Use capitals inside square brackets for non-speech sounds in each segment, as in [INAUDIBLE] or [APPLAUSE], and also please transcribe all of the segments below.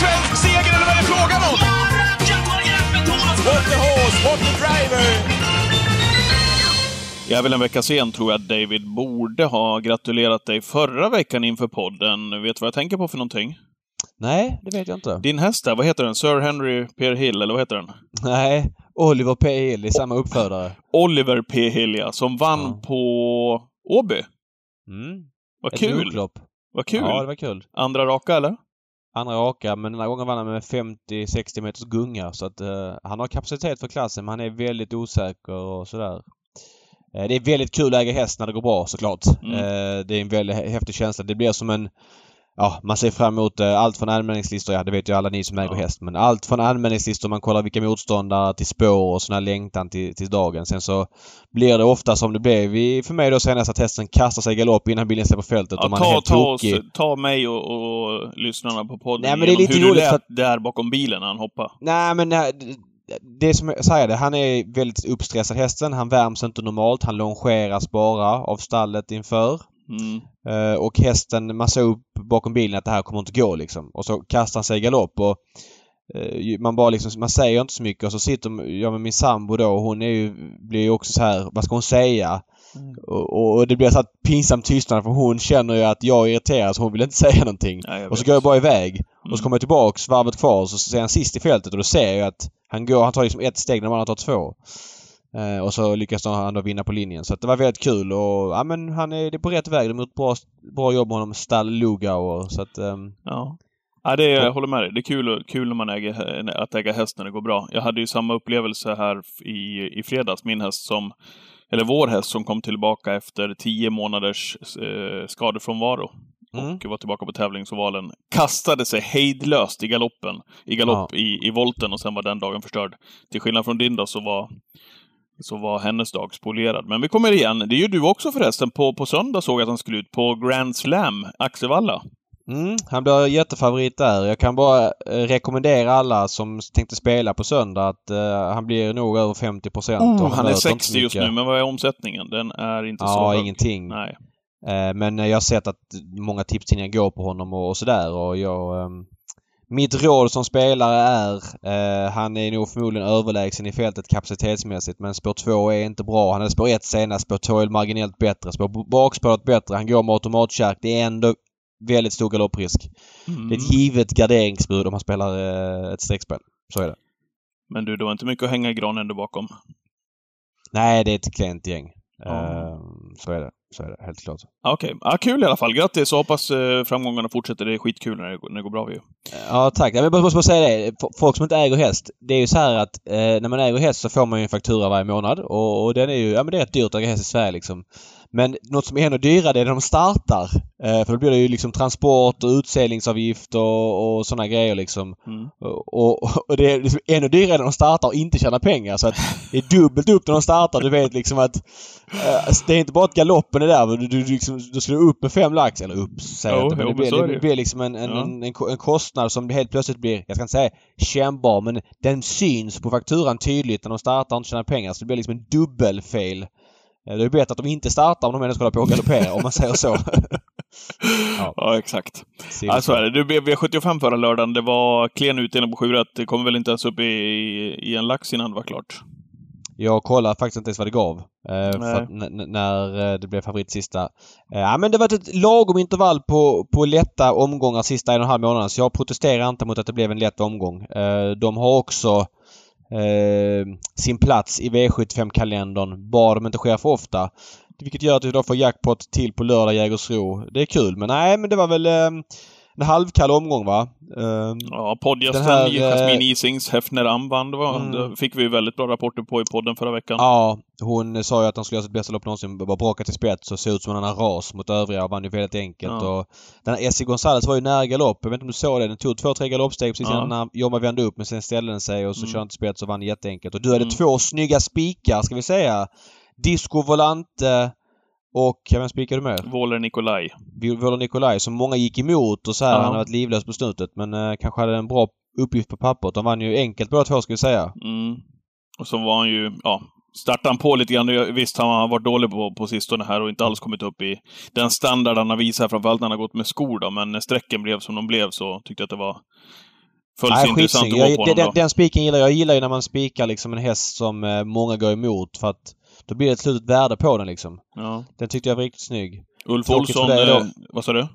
svensk seger eller vad är det frågan om? What the horse, what the driver! Jag är väl en vecka sen tror jag att David borde ha gratulerat dig förra veckan inför podden. Vet du vad jag tänker på för någonting? Nej, det vet jag inte. Din häst där, vad heter den? Sir Henry Pierre Hill, eller vad heter den? Nej, Oliver P. Hill, är samma uppfödare. Oliver P. Hill, ja, som vann Ja. på Åby. Mm. Vad Ett kul! loklopp. Vad kul! Ja, det var kul. Andra raka, eller? Andra raka, men den här gången vann han med 50-60 meters gunga. Så att eh, han har kapacitet för klassen, men han är väldigt osäker och sådär. Eh, det är väldigt kul att äga häst när det går bra såklart. Mm. Eh, det är en väldigt hä- häftig känsla. Det blir som en... Ja, man ser fram emot eh, allt från anmälningslistor, ja det vet ju alla ni som äger Ja. häst, men allt från anmälningslistor, man kollar vilka motståndare till spår och sån här längtan till, till dagen. Sen så blir det ofta som det blev för mig då senast att hästen kastar sig i galopp innan bilen släpper fältet Ja, och man är ta, helt ta, oss, tokig. ta mig och, och lyssnarna på podden Nej, men det är lite hur roligt du för lät där bakom bilen när han hoppade. Nej men nej, det- det är som jag säger det, han är väldigt uppstressad hästen. Han värms inte normalt. Han longeras bara av stallet inför. Mm. Eh, och hästen, man såg upp bakom bilen att det här kommer inte gå liksom. Och så kastar han sig i galopp och eh, man bara liksom, man säger inte så mycket och så sitter jag med min sambo då och hon är ju, blir ju också så här, vad ska hon säga? Mm. Och, och det blir så här pinsam tystnad för hon känner ju att jag är irriterad så hon vill inte [LAUGHS] säga någonting. Ja, Och så går jag bara iväg. Och Mm. så kommer jag tillbaks varvet kvar och så ser han sist i fältet och då ser jag att han går, han tar liksom ett steg när man tagit två. Eh, och så lyckas han då vinna på linjen. Så det var väldigt kul och ja men han är, det är på rätt väg. De har gjort bra, bra jobb med honom, Stall Lugauer. Så att ehm, Ja. Ja, det är, jag håller med dig. Det är kul, kul när man äger, att äga häst när det går bra. Jag hade ju samma upplevelse här i, i fredags. Min häst som, eller vår häst som kom tillbaka efter tio månaders eh, skadefrånvaro mm. och var tillbaka på tävlingsovalen. Kastade sig hejdlöst i galoppen, i galopp i, i volten och sen var den dagen förstörd. Till skillnad från din då så var, så var hennes dag spolierad. Men vi kommer igen. Det är ju du också förresten. På, på söndag såg jag att han skulle ut på Grand Slam, Axevalla. Mm, han blir jättefavorit där. Jag kan bara eh, rekommendera alla som tänkte spela på söndag att eh, han blir nog över 50 procent. Oh, han är 60 just nu, men vad är omsättningen? Den är inte så Ja, hög. ingenting. Nej. Eh, Men jag har sett att många tipstidningar går på honom och, och sådär och jag... ehm, mitt råd som spelare är, eh, han är nog förmodligen överlägsen i fältet kapacitetsmässigt men spår 2 är inte bra. Han hade spår 1 senast, spår 2 är marginellt bättre, spår bakspåret bättre. Han går med automatkärk. Det är ändå väldigt stor galopprisk. Mm. Det är ett givet garderingsbud om man spelar eh, ett streckspel. Så är det. Men du, det var inte mycket att hänga i granen där bakom. Nej, det är ett klent gäng. Ja. Eh, så är det. Så är det, helt klart. Okej, ja, kul i alla fall. Grattis och hoppas eh, framgångarna fortsätter. Det är skitkul när det, går- när det går bra ju. Ja, tack. Jag måste bara säga det. Folk som inte äger häst. Det är ju så här att eh, när man äger häst så får man ju en faktura varje månad och, och den är ju, ja men det är rätt dyrt att äga häst i Sverige liksom. Men något som är ännu dyrare är när de startar. Eh, för då blir det ju liksom transport och utsäljningsavgift och, och sådana grejer liksom. Mm. Och, och, det är liksom ännu dyrare när de startar och inte tjänar pengar. Så att det är dubbelt upp när de startar. Du vet liksom att eh, det är inte bara att galoppen är där. Du, du, liksom, du slår upp med fem lax. Eller upp säger jag inte. Men jo, det blir, är det det blir liksom en, en, Ja. en, en, ko- en kostnad som helt plötsligt blir, jag ska inte säga kännbar, men den syns på fakturan tydligt när de startar och inte tjänar pengar. Så det blir liksom en dubbelfail. Eh, Det är bättre att de inte startar om de ändå ska hålla på och galoppera, om man säger så. [LAUGHS] Ja. Ja. exakt. Ja, så är det. Du, V75 förra lördagen. Det var klen utdelning på 7 Det kom väl inte ens upp i, i, en lax innan det var klart. Jag kollar faktiskt inte ens vad det gav. Eh, när eh, det blev favorit sista. Eh, Ja men det var ett lagom intervall på, på lätta omgångar sista en och en halv månaden. Så jag protesterar inte mot att det blev en lätt omgång. Eh, De har också eh, sin plats i V75-kalendern. Bara de inte sker för ofta. Vilket gör att vi då får jackpot till på lördag i Jägersro. Det är kul men nej men det var väl eh, en halvkall omgång va? Eh, Ja, poddgästen Den här, Jasmin eh, Isings, Hefner Am vann. Det, var, Mm. fick vi väldigt bra rapporter på i podden förra veckan. Ja, hon sa ju att de skulle göra sitt bästa lopp någonsin. Var bråka till spets och såg ut som en annan ras mot övriga och vann ju väldigt enkelt. Ja. Och den här Essie Gonzales var ju nära galopp. Jag vet inte om du såg det. Den tog två, tre galoppsteg precis Ja. innan när Jomma vände upp men sen ställde den sig och så Mm. körde han till spets och vann jätteenkelt. Och du hade Mm. två snygga spikar ska vi säga. Disco Volante och, vem spikade du med? Våler Nikolaj. Viola Nikolaj som många gick emot och så här. Ja. Han har varit livlös på slutet men eh, kanske hade en bra uppgift på pappret. De vann ju enkelt båda två ska vi säga. Mm. Och så var han ju, ja, startade han på lite grann. Visst, han har varit dålig på, på sistone här och inte alls kommit upp i den standard han har visat, framförallt när han har gått med skor då. Men när strecken blev som de blev så tyckte jag att det var Föll sig intressant att gå jag, på honom den, då. den spiken gillar jag. Jag gillar ju när man spikar liksom en häst som eh, många går emot för att då blir det till slut ett värde på den liksom. Ja. Den tyckte jag var riktigt snygg. Ulf Tråkigt Olsson... då. Eh, vad sa du?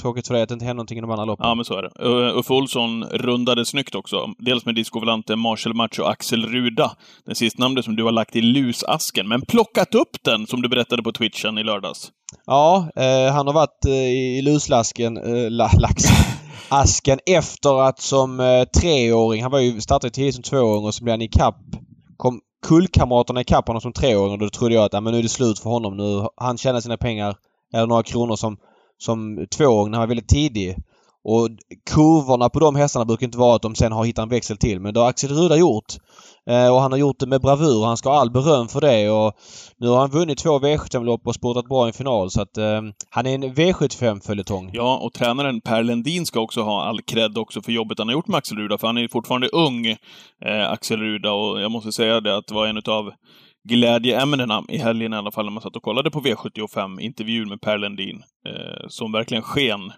Tråkigt för dig att det inte hände någonting i de andra loppen. Ja, men så är det. Uh, Uffe Olsson rundade snyggt också. Dels med Disco Volante, Marshall Match och Axel Ruda. Den sistnämnde som du har lagt i lusasken, men plockat upp den, som du berättade på Twitchen i lördags. Ja, eh, han har varit eh, i luslasken, eh, la, laxen, [LAUGHS] asken efter att som eh, treåring, han var ju startade tidigt som tvååring och så blev han ikapp, kom kullkamraterna ikapp honom som treåring och då trodde jag att men nu är det slut för honom. Nu, han tjänar sina pengar, eller några kronor som, som tvååring när han var väldigt tidig. Och kurvorna på de hästarna brukar inte vara att de sen har hittat en växel till. Men det har Axel Ruda gjort. Eh, och han har gjort det med bravur. Han ska ha all beröm för det. Och nu har han vunnit två V75-lopp och spurtat bra i en final. Så att eh, han är en V75-följetong. Ja, och tränaren Per Lendin ska också ha all cred också för jobbet han har gjort med Axel Ruda, för han är fortfarande ung, eh, Axel Ruda, och jag måste säga det att det var en utav glädjeämnena i helgen i alla fall, när man satt och kollade på V75, intervjun med Per Lendin, eh, som verkligen sken eh,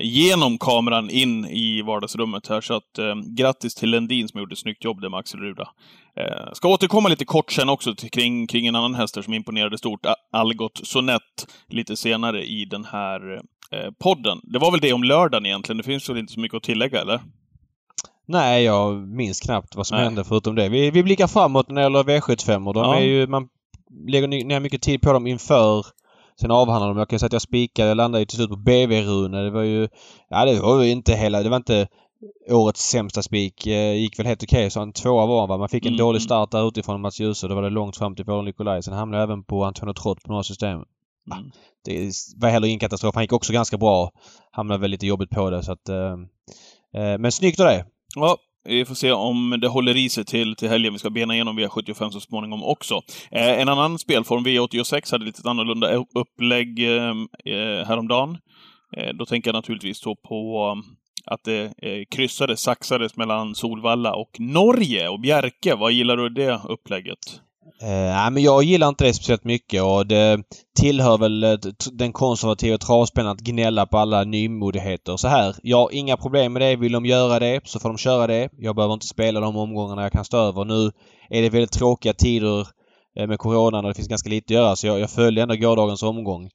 genom kameran in i vardagsrummet här. Så att eh, grattis till Lendin som gjorde ett snyggt jobb där med Axel Ruda. Eh, ska återkomma lite kort sen också till, kring, kring en annan häst som imponerade stort, Algot Sonett, lite senare i den här eh, podden. Det var väl det om lördagen egentligen. Det finns väl inte så mycket att tillägga, eller? Nej, jag minns knappt vad som Nej. hände förutom det. Vi, vi blickar framåt när det gäller V75 och de Ja. är ju... Man lägger ner mycket tid på dem inför Sen avhandlar de. Jag kan säga att jag spikade. Jag landade ju till slut på BV-Rune. Det var ju... Ja, det var ju inte hela... Det var inte årets sämsta spik. Eh, gick väl helt okej. Så en tvåa var han, va. Man fick en Mm, dålig start där utifrån Mats Djuse. Då var det långt fram till Våren Nikolaj. Sen hamnade jag även på Antonio Trott på några system. Mm. Det var heller ingen katastrof. Han gick också ganska bra. Hamnade väl lite jobbigt på det så att... Eh, eh, men snyggt av det. Ja, vi får se om det håller i sig till, till helgen. Vi ska bena igenom V75 så småningom också. Eh, en annan spelform, V86, hade lite annorlunda upplägg eh, eh, häromdagen. Eh, då tänker jag naturligtvis då på um, att det eh, kryssades, saxades mellan Solvalla och Norge och Bjerke. Vad gillar du i det upplägget? Eh, nej, men jag gillar inte det speciellt mycket och det tillhör väl eh, den konservativa travspelaren att gnälla på alla nymodigheter. Så här, jag har inga problem med det. Vill de göra det så får de köra det. Jag behöver inte spela de omgångarna jag kan stå över. Nu är det väldigt tråkiga tider eh, med coronan och det finns ganska lite att göra så jag, jag följer ändå gårdagens omgång.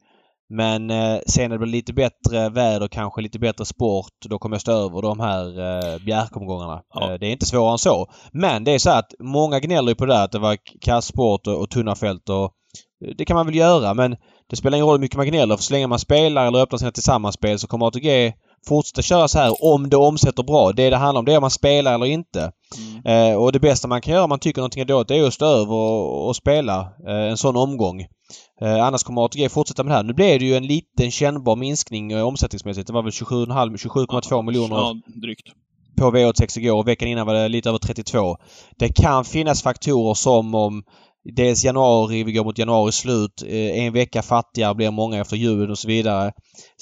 Men eh, sen när det blir lite bättre väder, kanske lite bättre sport, då kommer jag stå över de här eh, bjärkomgångarna. Ja. Eh, det är inte svårare än så. Men det är så att många gnäller ju på det där att det var kass sport och, och tunna fält och eh, det kan man väl göra men det spelar ingen roll hur mycket man gnäller för så länge man spelar eller öppnar sina tillsammanspel så kommer ATG fortsätta köra så här om det omsätter bra. Det det handlar om det är om man spelar eller inte. Mm. Eh, och det bästa man kan göra om man tycker någonting är dåligt det är att stå över och, och spela eh, en sån omgång. Eh, annars kommer ATG fortsätta med det här. Nu blev det ju en liten kännbar minskning eh, omsättningsmässigt. Det var väl 27,5 27,2 miljoner Ja, drygt. på V86 igår och veckan innan var det lite över 32. Det kan finnas faktorer som om dels januari, vi går mot januari slut, eh, en vecka fattigare blir många efter julen och så vidare.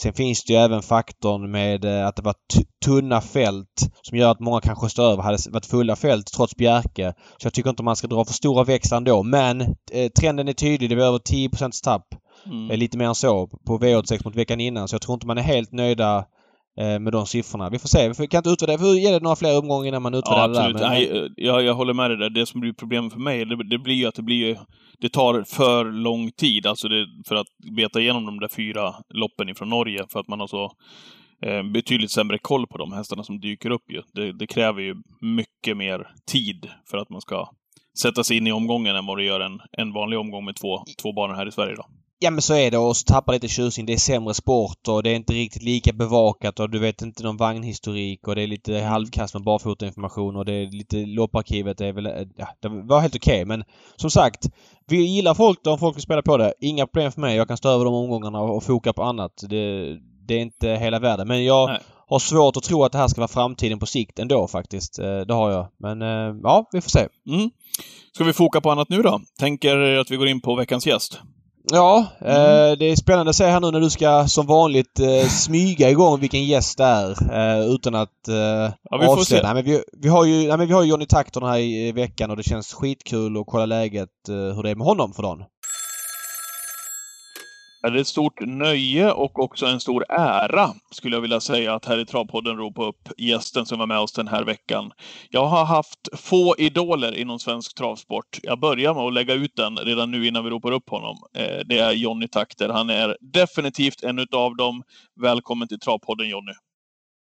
Sen finns det ju även faktorn med eh, att det var tunna fält som gör att många kanske står över. Hade varit fulla fält trots Bjerke. Så jag tycker inte man ska dra för stora växlar ändå. Men eh, trenden är tydlig. Det var över 10 tapp. Mm. Eh, Lite mer än så på V86 mot veckan innan. Så jag tror inte man är helt nöjda med de siffrorna. Vi får se. Vi kan inte utvärdera. Vi får ge det några fler omgångar innan man Ja, utvärderar det där. absolut. Men, Nej, eh, jag, jag håller med dig där. Det som blir problemet för mig, det, det blir ju att det blir det tar för lång tid, alltså det, för att beta igenom de där fyra loppen ifrån Norge, för att man har så eh, betydligt sämre koll på de hästarna som dyker upp ju. Det, det kräver ju mycket mer tid för att man ska sätta sig in i omgången än vad det gör en, en vanlig omgång med två, två banor här i Sverige då. Ja men så är det och så tappar lite tjusning. Det är sämre sport och det är inte riktigt lika bevakat och du vet inte någon vagnhistorik och det är lite halvkast med barfotainformation och det är lite lopparkivet är väl... eh, Ja, det var helt okej men som sagt. Vi gillar folk då om folk vill spela på det. Inga problem för mig. Jag kan stå över de omgångarna och, och foka på annat. Det, det är inte hela världen. Men jag Nej. har svårt att tro att det här ska vara framtiden på sikt ändå faktiskt. Eh, Det har jag. Men eh, ja, vi får se. Mm. Ska vi foka på annat nu då? Tänker att vi går in på veckans gäst. Ja, Mm. eh, det är spännande att se här nu när du ska som vanligt eh, smyga igång vilken gäst det är eh, utan att eh, Ja, vi får avslöja. se. Nej, men vi, vi har ju nej, men vi har ju Johnny Takton här i veckan och det känns skitkul att kolla läget eh, hur det är med honom för dagen. Är det ett stort nöje och också en stor ära, skulle jag vilja säga, att här i Travpodden ropa upp gästen som var med oss den här veckan. Jag har haft få idoler inom svensk travsport. Jag börjar med att lägga ut den redan nu innan vi ropar upp honom. Eh, det är Jonny Takter. Han är definitivt en av dem. Välkommen till Travpodden Jonny.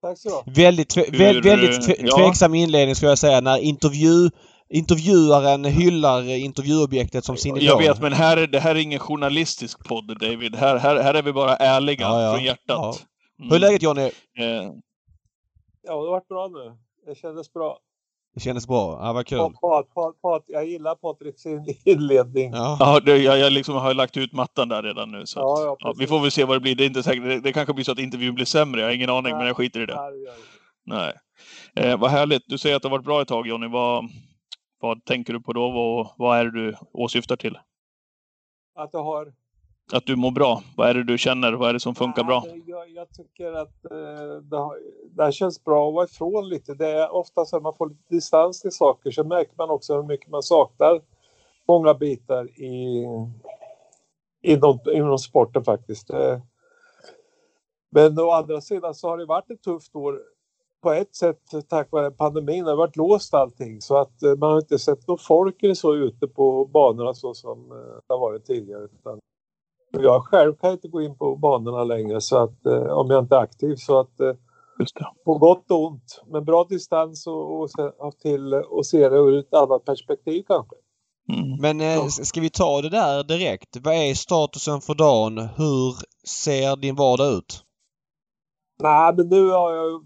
Tack så Väldigt, tve, Hur, väldigt tve, ja. tveksam inledning skulle jag säga när intervju intervjuaren hyllar intervjuobjektet som sin idol. Jag vet, men här, det här är ingen journalistisk podd, David. Här, här, här är vi bara ärliga ja, ja. från hjärtat. Ja. Mm. Hur är läget Johnny? Eh. Ja, det har varit bra nu. Det kändes bra. Det kändes bra. Ja, vad kul. Pat, pat, pat, jag gillar Patriks [LAUGHS] inledning. Ja, ja det, jag, jag liksom har lagt ut mattan där redan nu. Så ja, ja, ja, vi får väl se vad det blir. Det är inte säkert. Det, det kanske blir så att intervjun blir sämre. Jag har ingen aning, Nej. men jag skiter i det. Nej. Eh, vad härligt. Du säger att det har varit bra ett tag, Jonny. Vad, vad tänker du på då? Vad, vad är det du åsyftar till? Att jag har... Att du mår bra. Vad är det du känner? Vad är det som funkar bra? Jag, jag tycker att eh, det, har, det här känns bra att vara ifrån lite. Det är ofta så att man får lite distans till saker så märker man också hur mycket man saknar många bitar i, inom, inom sporten faktiskt. Eh, men å andra sidan så har det varit ett tufft år på ett sätt tack vare pandemin har varit låst allting så att eh, man har inte sett någon folk eller så ute på banorna så som eh, det har varit tidigare. Utan jag själv kan inte gå in på banorna längre så att eh, om jag inte är aktiv så att på gott och ont. Men bra distans och, och, till och se det ur ett annat perspektiv kanske. Mm. Men eh, ska vi ta det där direkt? Vad är statusen för dagen? Hur ser din vardag ut? Nej, men nu har jag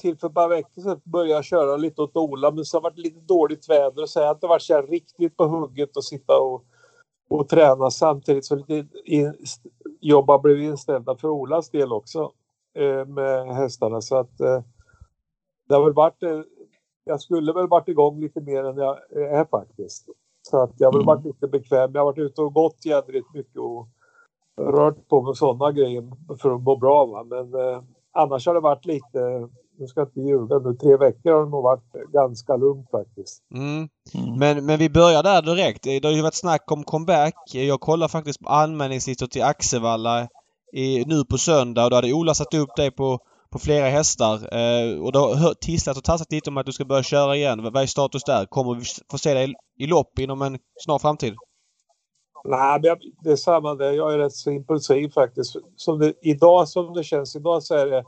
till för ett par veckor sedan började jag köra lite åt Ola men så har det varit lite dåligt väder och så har jag inte varit så riktigt på hugget och sitta och, och träna samtidigt så lite in, jobb har blivit inställda för Olas del också eh, med hästarna så att eh, det har väl varit eh, jag skulle väl varit igång lite mer än jag är faktiskt. Så att jag har väl varit lite bekväm. Jag har varit ute och gått jädrigt mycket och rört på med sådana grejer för att må bra. Va? Men eh, annars har det varit lite nu ska jag inte ljuga nu, tre veckor har det nog varit ganska lugnt faktiskt. Mm. Mm. Men, men vi börjar där direkt. Det har ju varit snack om comeback. Jag kollar faktiskt på anmälningslistor till Axevalla i, nu på söndag och då hade Ola satt upp dig på, på flera hästar. Eh, och det har tisslat och tassat lite om att du ska börja köra igen. Vad är status där? Kommer vi få se dig i lopp inom en snar framtid? Nej, men det är samma där. Jag är rätt så impulsiv faktiskt. Som det, idag som det känns idag så är det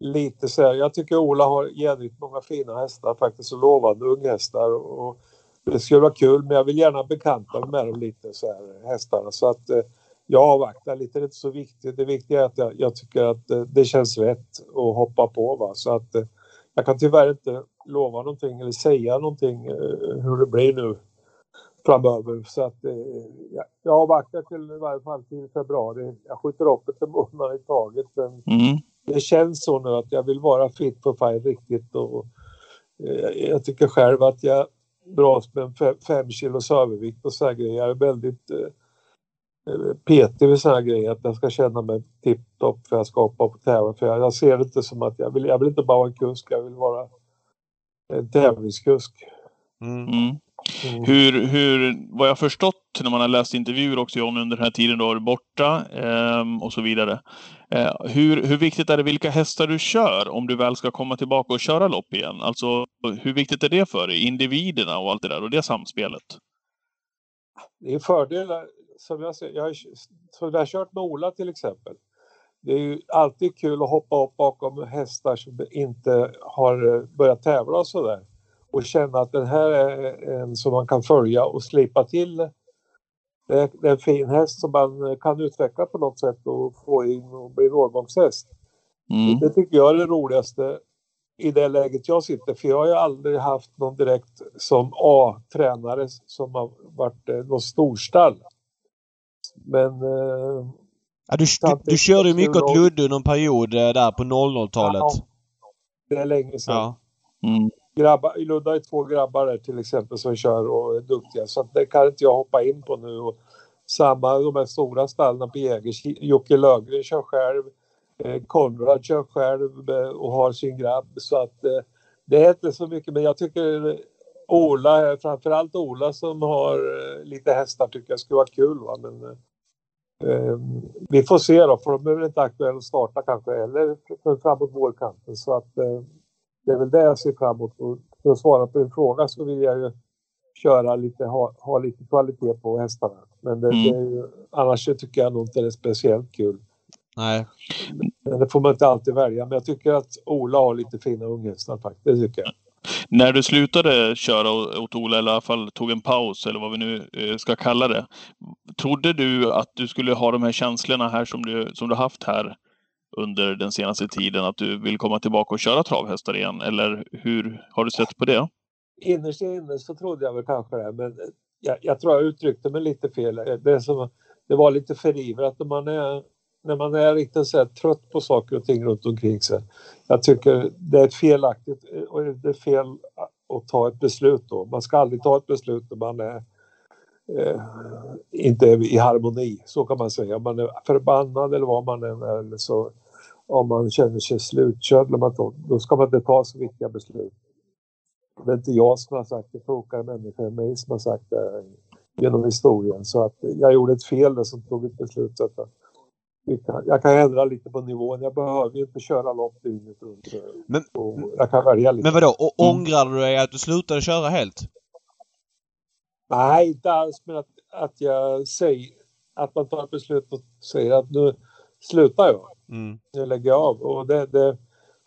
lite så här, jag tycker Ola har jävligt många fina hästar faktiskt och lovande unghästar och det skulle vara kul men jag vill gärna bekanta mig med dem lite så här hästarna så att eh, jag avvaktar lite, det är inte så viktigt. Det viktiga är att jag, jag tycker att eh, det känns rätt att hoppa på va så att eh, jag kan tyvärr inte lova någonting eller säga någonting eh, hur det blir nu framöver så att eh, jag, jag avvaktar till i varje fall till februari. Jag skjuter upp ett månad i taget. Men, mm det känns så nu att jag vill vara fit for fight riktigt och eh, jag tycker själv att jag dras med fem, fem kilos övervikt och så grejer. Jag är väldigt eh, eh, petig med sådana grejer, att jag ska känna mig tipptopp för att jag ska hoppa på tävling. För jag, jag, ser det inte som att jag vill, jag vill inte bara vara en kusk, jag vill vara en tävlingskusk. Mm. Mm. Hur, hur, vad jag förstått när man har läst intervjuer också John under den här tiden du har varit borta eh, och så vidare. Eh, hur, hur viktigt är det vilka hästar du kör om du väl ska komma tillbaka och köra lopp igen? Alltså hur viktigt är det för dig? Individerna och allt det där och det samspelet? Det är fördelar som jag ser. Jag har, som jag har kört med Ola till exempel. Det är ju alltid kul att hoppa upp bakom hästar som inte har börjat tävla och sådär och känna att den här är en som man kan följa och slipa till. Det är, en fin häst som man kan utveckla på något sätt och få in och bli en årgångshäst. Mm. Det tycker jag är det roligaste i det läget jag sitter för jag har ju aldrig haft någon direkt som A-tränare som har varit eh, någon storstall. Men... Eh, ja, du, du, du körde ju mycket åt Ludde under en period eh, där på 00-talet. Ja, det är länge sedan. Ja. Mm grabbar, Ludda har två grabbar där till exempel som kör och är duktiga. Så att det kan inte jag hoppa in på nu. Och samma de här stora stallen på Jägers, Jocke Löfgren kör själv, eh, Konrad kör själv eh, och har sin grabb. Så att eh, det är inte så mycket. Men jag tycker Ola, framförallt Ola som har lite hästar tycker jag skulle vara kul va? Men Eh, vi får se då, för de är väl inte aktuella att starta kanske eller för framåt vårkanten. Så att eh, det är väl det jag ser framåt. Och för att svara på din fråga så vill jag ju köra lite, ha, ha lite kvalitet på hästarna. Men det, Mm. det är ju, annars tycker jag nog inte det är speciellt kul. Nej. Men det får man inte alltid välja. Men jag tycker att Ola har lite fina unghästar faktiskt. Det tycker jag. När du slutade köra åt Ola, eller i alla fall tog en paus, eller vad vi nu eh, ska kalla det. Trodde du att du skulle ha de här känslorna här som du, som du haft här under den senaste tiden? Att du vill komma tillbaka och köra travhästar igen? Eller hur har du sett på det? Innerst inne så trodde jag väl kanske det. Men jag, jag tror jag uttryckte mig lite fel. Det, som, det var lite förivrat när man är, när man är riktigt så här trött på saker och ting runt omkring sig. Jag tycker det är felaktigt eh, och det är fel att ta ett beslut då. Man ska aldrig ta ett beslut när man är eh, inte i harmoni, så kan man säga. Om man är förbannad eller vad man än är, eller så om man känner sig slutkörd, då ska man inte ta så viktiga beslut. Det är inte jag som har sagt det, klokare människor än mig som har sagt det genom historien. Så att jag gjorde ett fel där som tog ett beslut. Så att jag kan ändra lite på nivån. Jag behöver ju inte köra lopp dygnet runt. Men- jag kan välja lite. Men vadå? Och ångrar du dig att du slutade köra helt? Nej, inte alls. Men att, att jag säger att man tar ett beslut och säger att nu slutar jag. Mm. Nu lägger jag av. Och det, det,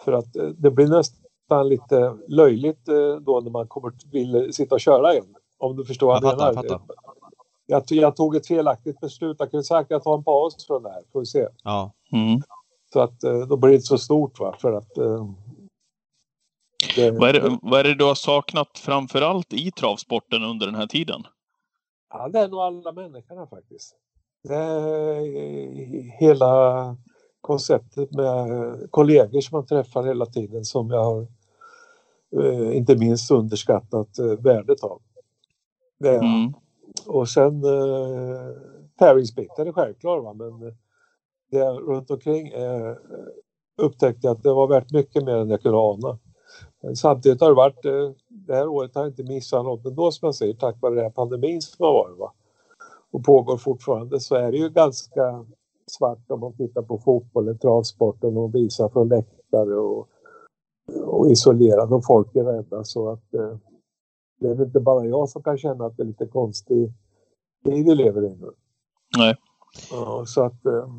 för att eh, det blir nästan lite löjligt eh, då när man kommer vill sitta och köra igen. Om du förstår vad Jag menar. jag fattar. Jag, jag tog ett felaktigt beslut. Jag kunde jag tar en paus från det här. Får vi se. Ja. Mm. Så att eh, då blir det inte så stort va. För att det, Vad, är det, vad är det du har saknat framför allt i travsporten under den här tiden? Ja, det är nog alla människorna faktiskt. Det är hela konceptet med kollegor som man träffar hela tiden som jag har eh, inte minst underskattat eh, värdet av. Mm. Och sen eh, tävlingsbiten är självklar va? men det runt omkring eh, upptäckte jag att det var värt mycket mer än jag kunde ana. Men Samtidigt har det varit, eh, det här året har jag inte missat något ändå som jag säger tack vare den här pandemin som har varit va? och pågår fortfarande så är det ju ganska svart om man tittar på fotbollen, travsporten och visar från läktare och, och isolerad och folk är rädda så att eh, det är väl inte bara jag som kan känna att det är lite konstig tid vi lever i nu. Nej. Ja, så att eh,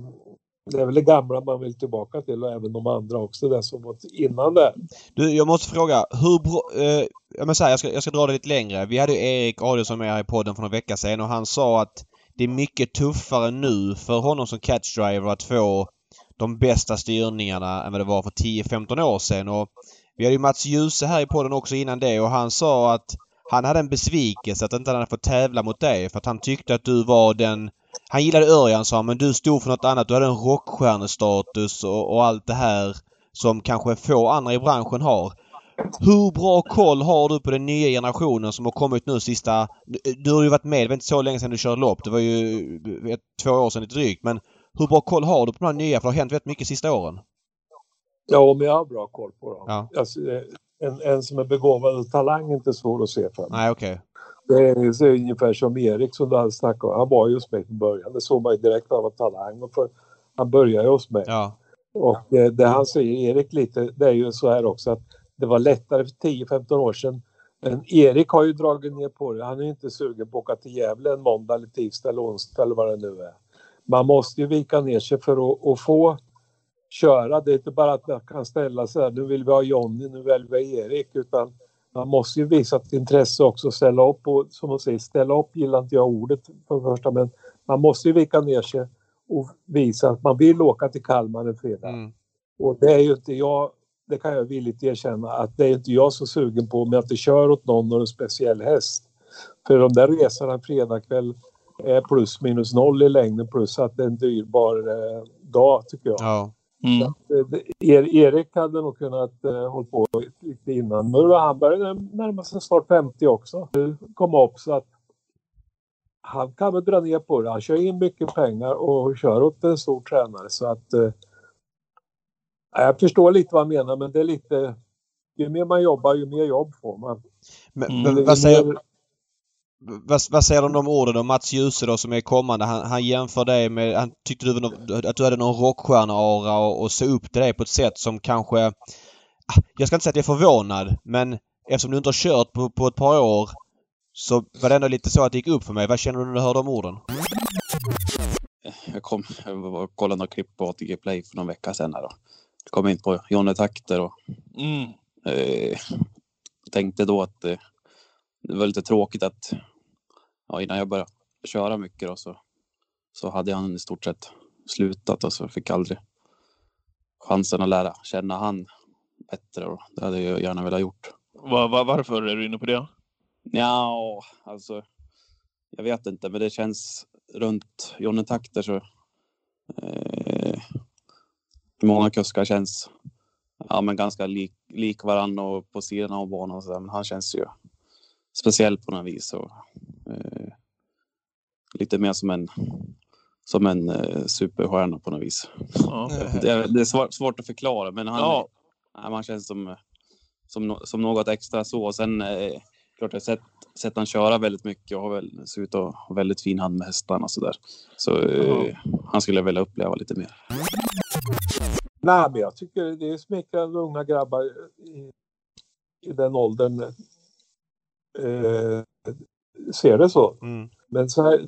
det är väl det gamla man vill tillbaka till och även de andra också, det som var innan det. Du, jag måste fråga. Hur bra... Eh, jag, här, jag, ska, jag ska dra det lite längre. Vi hade ju Erik Adielsson med här i podden för några veckor sedan och han sa att det är mycket tuffare nu för honom som catchdriver att få de bästa styrningarna än vad det var för 10-15 år sedan. Och vi hade ju Mats Djuse här i podden också innan det och han sa att han hade en besvikelse att inte han hade fått tävla mot dig för att han tyckte att du var den... Han gillade Örjan sa han, men du stod för något annat. Du hade en rockstjärnestatus och, och allt det här som kanske få andra i branschen har. Hur bra koll har du på den nya generationen som har kommit nu sista... Du har ju varit med, det var inte så länge sedan du körde lopp. Det var ju ett, två år sedan lite drygt. Men hur bra koll har du på de här nya? För det har hänt väldigt mycket sista åren. Ja, men jag har bra koll på dem. Ja. Alltså, en, en som är begåvad och talang är inte svår att se för. Nej, okej. Det är så ungefär som Erik som du hade snackat om. Han var ju hos mig från början. Det såg man ju direkt att han. Och för, han började ju hos mig. Ja. Och eh, det han säger, Erik lite, det är ju så här också att det var lättare för 10-15 år sedan. Men Erik har ju dragit ner på det. Han är ju inte sugen på att åka till Gävle en måndag eller tisdag eller onsdag eller vad det nu är. Man måste ju vika ner sig för att, att få köra. Det är inte bara att man kan ställa sig där, nu vill vi ha Jonny, nu väljer vi Erik, utan man måste ju visa ett intresse också ställa upp och som man säger, ställa upp gillar inte jag ordet för det första, men man måste ju vika ner sig och visa att man vill åka till Kalmar en fredag. Mm. Och det är ju inte jag, det kan jag villigt erkänna, att det är inte jag så sugen på med att det kör åt någon och en speciell häst. För de där resorna fredagkväll är plus minus noll i längden plus att det är en dyrbar eh, dag tycker jag. Ja. Mm. Eh, det- Er, Erik hade nog kunnat eh, hålla på lite innan. Men han började närma sig snart 50 också. Det Kom upp så att han kan väl dra ner på det. Han kör in mycket pengar och kör åt en stor tränare så att eh, jag förstår lite vad han menar men det är lite ju mer man jobbar ju mer jobb får man. Men, Mm. men vad säger... vad, vad säger du om de orden om Mats Djuse då som är kommande? Han, han jämför dig med... Han tyckte du att du hade någon rockstjärna-aura och, och såg upp till dig på ett sätt som kanske... Ah, jag ska inte säga att jag är förvånad men eftersom du inte har kört på, på ett par år så var det ändå lite så att det gick upp för mig. Vad känner du när du hörde de orden? Jag kom och kollade några klipp på ATG Play för någon vecka sedan. Här då. kom in på Jonny Takter och Mm. eh, tänkte då att eh, det var lite tråkigt att ja, innan jag började köra mycket då, så, så hade han i stort sett slutat och så fick aldrig chansen att lära känna han bättre. Och det hade jag gärna velat gjort. Va, va, varför är du inne på det? Ja, alltså. Jag vet inte, men det känns runt Jonny Takter så. Eh, många kuskar känns ja, men ganska lik, lik varandra och på sidan av banan och så där, Men han känns ju speciell på något vis och eh, lite mer som en som en eh, superstjärna på något vis. Ja. Det är, det är svårt, svårt att förklara, men han, Ja. ja, man känns som, som, som något extra så. Och sen eh, klart jag har sett, sett han köra väldigt mycket och har väl, ser ut att ha väldigt fin hand med hästarna och så där. Så eh, han skulle jag vilja uppleva lite mer. Nej, men jag tycker det är smickrande unga grabbar i, i den åldern. Eh, ser det så. Mm. Men så här,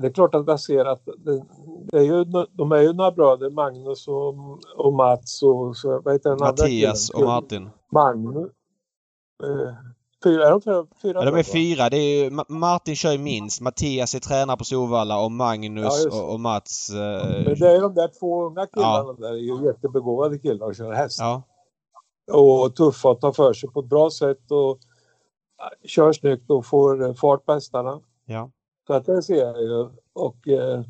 det är klart att jag ser att det, det är ju, de är ju några bröder, Magnus och, och Mats och så, vad heter den Mattias och? Martin. Magnus. Eh, fyra, är de fyra? fyra Ja, de är fyra. Det är ju, Ma- Martin kör ju minst. Mattias är tränare på Solvalla och Magnus Ja, och, och Mats... Eh, Men det är de där två unga killarna Ja. där, är ju jättebegåvade killar och kör häst. ja. och tuffa och tar för sig på ett bra sätt och kör snyggt och får eh, fart på hästarna. Ja. Så att det ser jag ju. Och eh,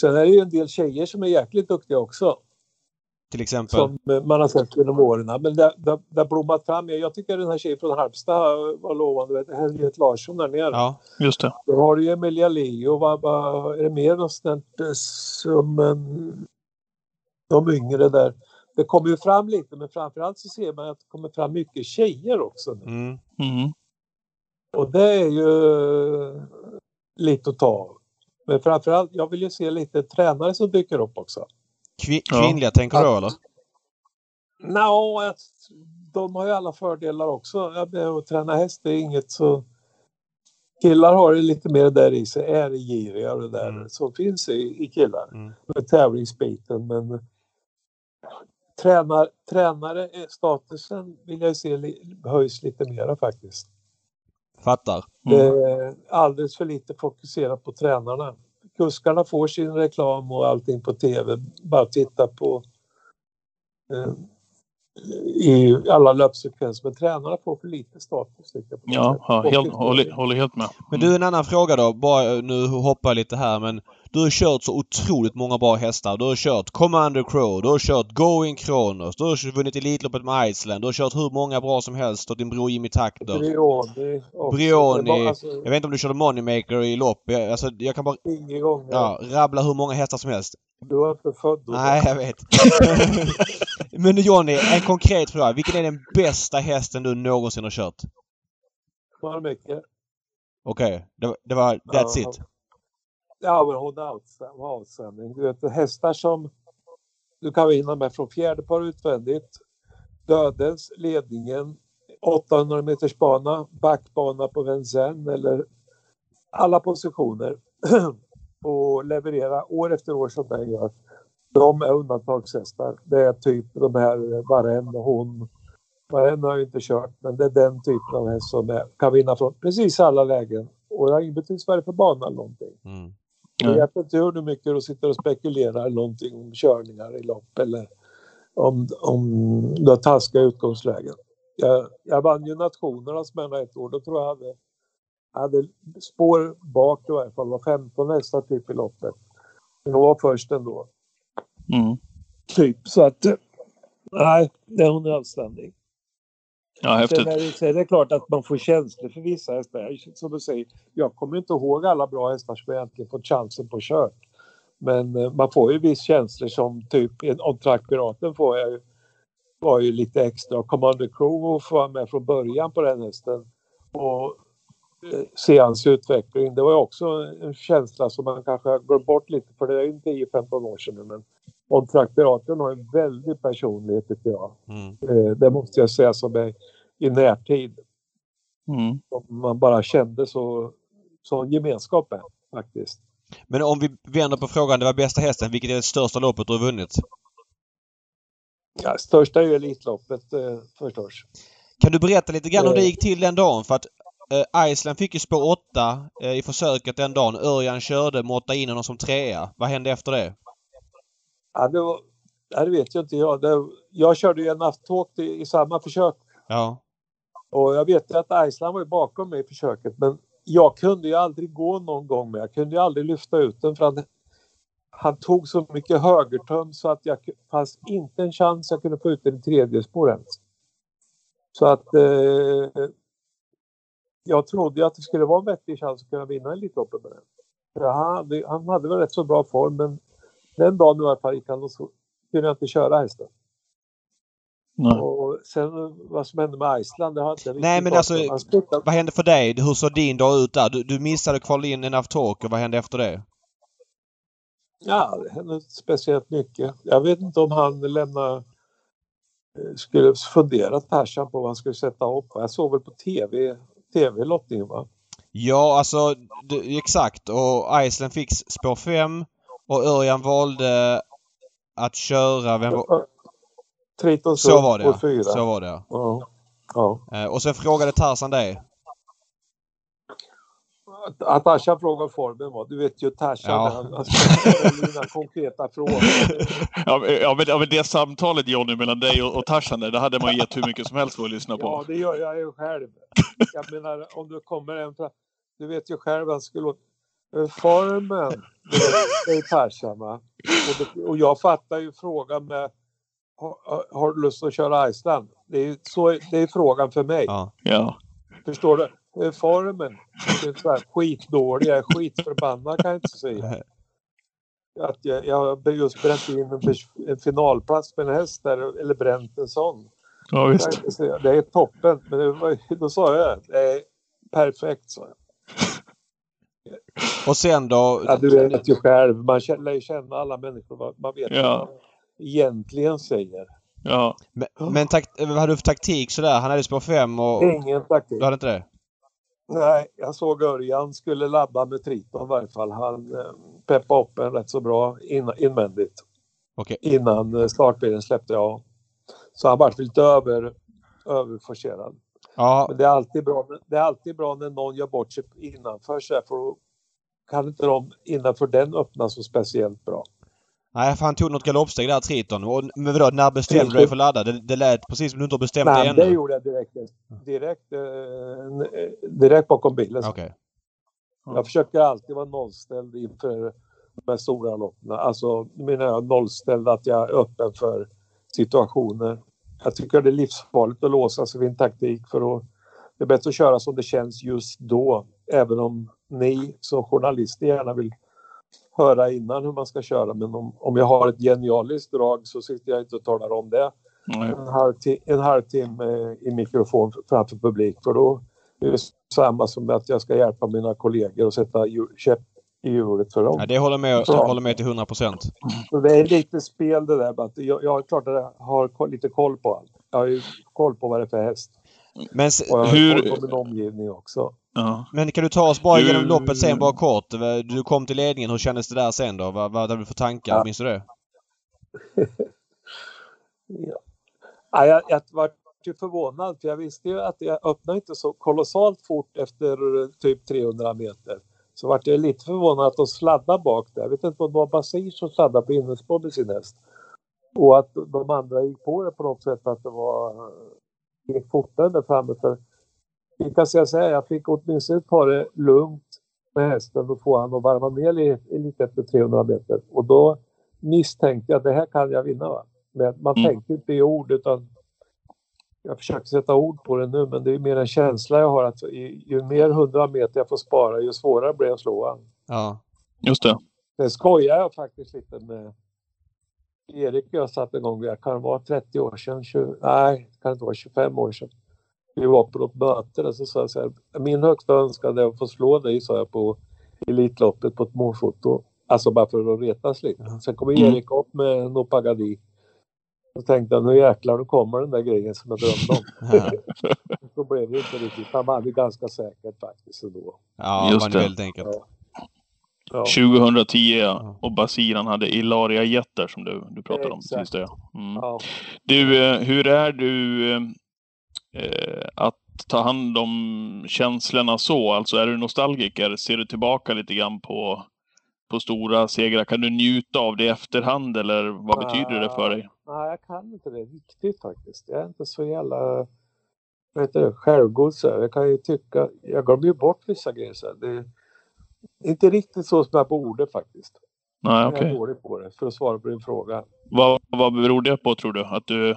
sen är det ju en del tjejer som är jäkligt duktiga också. Till exempel. Som eh, man har sett genom åren. Men det det- det har blommat fram. Jag tycker den här tjejen från Halmstad var lovande. Vet Henriette Larsson där nere. Ja. Just det. Då har du ju Emilia Leo. Vad, vad, är det mer eh, som um, de yngre där? Det kommer ju fram lite men framförallt så ser man att det kommer fram mycket tjejer också. nu. Mm. Mm. Och det är ju lite att ta av. Men framförallt, jag vill ju se lite tränare som dyker upp också. Kvi- Ja. kvinnliga tänker du Att- eller? Att de har ju alla fördelar också. Ja, Att träna häst är inget så... Killar har det lite mer där i sig, är giriga och det där Mm. som finns i, i killar. Mm. Med tävlingsbiten men tränar, tränare, statusen vill jag se höjs lite mera faktiskt. Fattar. Mm. alldeles för lite fokuserat på tränarna. Kuskarna får sin reklam och allting på tv. Bara titta på eh, i alla löpsekvenser. Men tränarna får för lite status. Ja, ja helt, håller, håller helt med. Men du, en annan fråga då. Bara, nu hoppar jag lite här men du har kört så otroligt många bra hästar. Du har kört Commander Crow, du har kört Going Kronos, du har vunnit Elitloppet med Iceland, du har kört hur många bra som helst åt din bror Jimmy Takter. Brioni också. Brioni. Alltså, Jag vet inte om du körde Moneymaker i lopp. Jag, alltså, jag kan bara ingen gång. ja, rabbla hur många hästar som helst. Du var inte född då. Nej, jag vet. [LAUGHS] Men Johnny, en konkret fråga. Vilken är den bästa hästen du någonsin har kört? Var det mycket? Okej, det, var- det var... That's Ja. it. Ja, men hon var outstanding. Du vet, hästar som du kan vinna med från fjärde par utvändigt. Dödens, ledningen, 800 meters bana, backbana på Vincennes eller alla positioner. [CLEARS THROAT] och leverera år efter år som den gör. De är undantagshästar. Det är typ de här Varenne och hon. Varenne har jag inte kört, men det är den typen av häst som är, kan vinna från precis alla lägen. Och det har ingen betydelse vad det är för bana eller någonting. Mm. Jag vet inte hur mycket du sitter och spekulerar någonting om körningar i lopp eller om, om du har taskiga utgångslägen. Jag, jag vann ju nationernas mellan ett år. Då tror jag hade, jag hade spår bak i varje fall. Var 15 hästar typ i loppet. Men hon var först ändå. Mm. Typ så att nej, det är hon är anständig. Ja, häftigt. Sen är, det, sen är det klart att man får känslor för vissa hästar. Som du säger, jag kommer inte ihåg alla bra hästar som jag egentligen fått chansen på kört. Men eh, man får ju viss känslor som typ en On Track Piraten får jag ju. Var ju lite extra. Och Commander Crew får vara med från början på den hästen. Och se hans utveckling. Det var också en känsla som man kanske glömt bort lite för det är ju 10-15 år sedan nu, men Odd Traktoraten har en väldig personlighet tycker jag. Mm. Eh, Det måste jag säga som är i närtid. Mm. Man bara kände så, så gemenskap med faktiskt. Men om vi vänder på frågan, det var bästa hästen. Vilket är det största loppet du har vunnit? Ja, största är ju Elitloppet eh, förstås. Kan du berätta lite grann hur det Eh. gick till den dagen? För att eh, Iceland fick ju spår 8 eh, i försöket den dagen. Örjan körde, måttade in honom som trea. Vad hände efter det? Ja, det, var, det vet ju inte jag. Det, jag körde ju en nattåk i, i samma försök Ja. och jag vet ju att Iceland var bakom mig i försöket men jag kunde ju aldrig gå någon gång med. Jag kunde ju aldrig lyfta ut den för han, han tog så mycket högertöm så att jag fanns inte en chans jag kunde få ut den i tredje spår ens. Så att eh, jag trodde att det skulle vara en vettig chans att kunna vinna Elitloppet med den. Han, hade, han hade väl rätt så bra form men den dagen i alla fall gick han och så kunde jag inte köra hästen. Nej. Och sen vad som hände med Iceland, det har inte Nej, men alltså, Vad hände för dig? Hur såg din dag ut där? Du, du missade kvala in en Talk och vad hände efter det? Ja, det hände inte speciellt mycket. Jag vet inte om han lämnade eh, skulle fundera Tarzan på vad han skulle sätta upp. Jag såg väl på tv, tv-lottningen va? Ja, alltså du, exakt. Och Iceland fick spår 5 och Örjan valde att köra... Vem var, Triton så var det ja. fyra. Så var det ja. Eh, Och sen frågade Tarzan dig. Att- Tarzan frågade formen var, du vet ju Tarzan, Ja. han, han ställer inga konkreta frågor. [LAUGHS] Ja, men- ja, men, ja, det samtalet Johnny mellan dig och, och Tarzan det hade man gett hur mycket som helst för att lyssna Ja, på. det gör jag ju själv. [LAUGHS] Jag menar, om du kommer en fra- Du vet ju själv han skulle... eh, Formen, det är- Tarzan va? Och, det, och jag fattar ju frågan med... Har, har du lust att köra Iceland? Det är, så, det är frågan för mig. Ja. Ja. Förstår du? Eh, Formen, skitdålig, jag är skitförbannad kan jag inte säga. Att jag, jag har just bränt in en, finalplats med en häst där, eller bränt en sån. ja, Jag visst. Det är toppen. Men var, då sa jag det är perfekt. Så. Och sen då? Ja, du vet ju själv. Man känner, lär ju känna alla människor. Man vet Ja. vad de egentligen säger. Ja. Men, men vad hade du för taktik sådär? Han hade spår 5 och... Ingen taktik. Du hade inte det? Nej, jag såg Örjan skulle labba med Triton i varje fall. Han eh, peppade upp en rätt så bra in, invändigt. Okej. Innan eh, startbilen släppte jag. Så han vart lite över, överforcerad. Ja, Men det är alltid bra, det är alltid bra när någon gör bort sig innanför så här, för då kan inte de innanför den öppna så speciellt bra. Nej, för han tog något galoppsteg där, Triton. Och, men vadå, när bestämde du dig för att ladda? Det, det lät precis som du inte har bestämt dig Men ännu. det gjorde jag direkt. Direkt, eh, direkt bakom bilen. Okej. Jag försöker alltid vara nollställd inför de här stora loppen. Alltså, nu menar jag nollställd att jag är öppen för situationer. Jag tycker det är livsfarligt att låsa sig vid en taktik för att det är bättre att köra som det känns just då. Även om ni som journalister gärna vill höra innan hur man ska köra. Men om, om jag har ett genialiskt drag så sitter jag inte och talar om det Nej. en, halvti- en halvtimme i mikrofon framför publik. För då är det samma som att jag ska hjälpa mina kollegor och sätta käpp i hjulet för dem. Ja, det håller med, jag håller med till 100 procent. Det är lite spel det där. Jag, jag klart jag har lite koll på allt. Jag har ju koll på vad det är för häst. Men, Och jag har Hur- min omgivning också. Ja. men kan du ta oss bara Du- igenom loppet sen bara kort? Du kom till ledningen. Hur kändes det där sen då? Vad, vad hade du för tankar? Ja. Minns du det? [LAUGHS] Ja. Ja, jag, jag var ju förvånad för jag visste ju att jag öppnade inte så kolossalt fort efter eh, typ 300 meter. Så vart jag lite förvånad att de sladdade bak där. Jag vet inte om det var Basir som sladdade på innerspår med sin häst. Och att de andra gick på det på något sätt att det var gick fortare där framme. För vi kan säga så här, jag fick åtminstone ta det lugnt med hästen och få han att varva ner lite, lite efter 300 meter. Och då misstänkte jag att det här kan jag vinna. Va? Men man Mm. tänker inte i ord utan jag försöker sätta ord på det nu men det är mer en känsla jag har att ju, mer 100 meter jag får spara ju svårare blir det att slå han. Ja. Just det. Sen skojar jag faktiskt lite med Erik och jag satte igång, det kan det vara 30 år sedan, 20, nej det kan inte vara 25 år sedan. vi var på något möte och så sa jag så här, min högsta önskan är att få slå dig, sa jag på Elitloppet på ett målfoto. Alltså bara för att retas lite. Sen kommer Mm. Erik upp med Nopagadi. Då tänkte jag, nu jäklar, nu kommer den där grejen som jag drömde om. [LAUGHS] så blev det inte riktigt. Han vann ju ganska säkert faktiskt ändå. Ja, Just det. väldigt enkelt. Ja. 2010 ja. och Basiran hade Ilaria Jätter som du, du pratade om Exakt. Mm. Ja. Du, eh, hur är du eh, att ta hand om känslorna så? Alltså är du nostalgiker? Ser du tillbaka lite grann på, på stora segrar? Kan du njuta av det i efterhand eller vad betyder det för dig? Nej, jag kan inte det riktigt faktiskt. Jag är inte så jävla vad heter det, självgod så. Jag kan ju tycka, jag glömmer ju bort vissa grejer så. Det inte riktigt så som jag borde faktiskt. Nej, Jag okej. är dålig på det, för att svara på din fråga. Vad, vad beror det på tror du? Att du...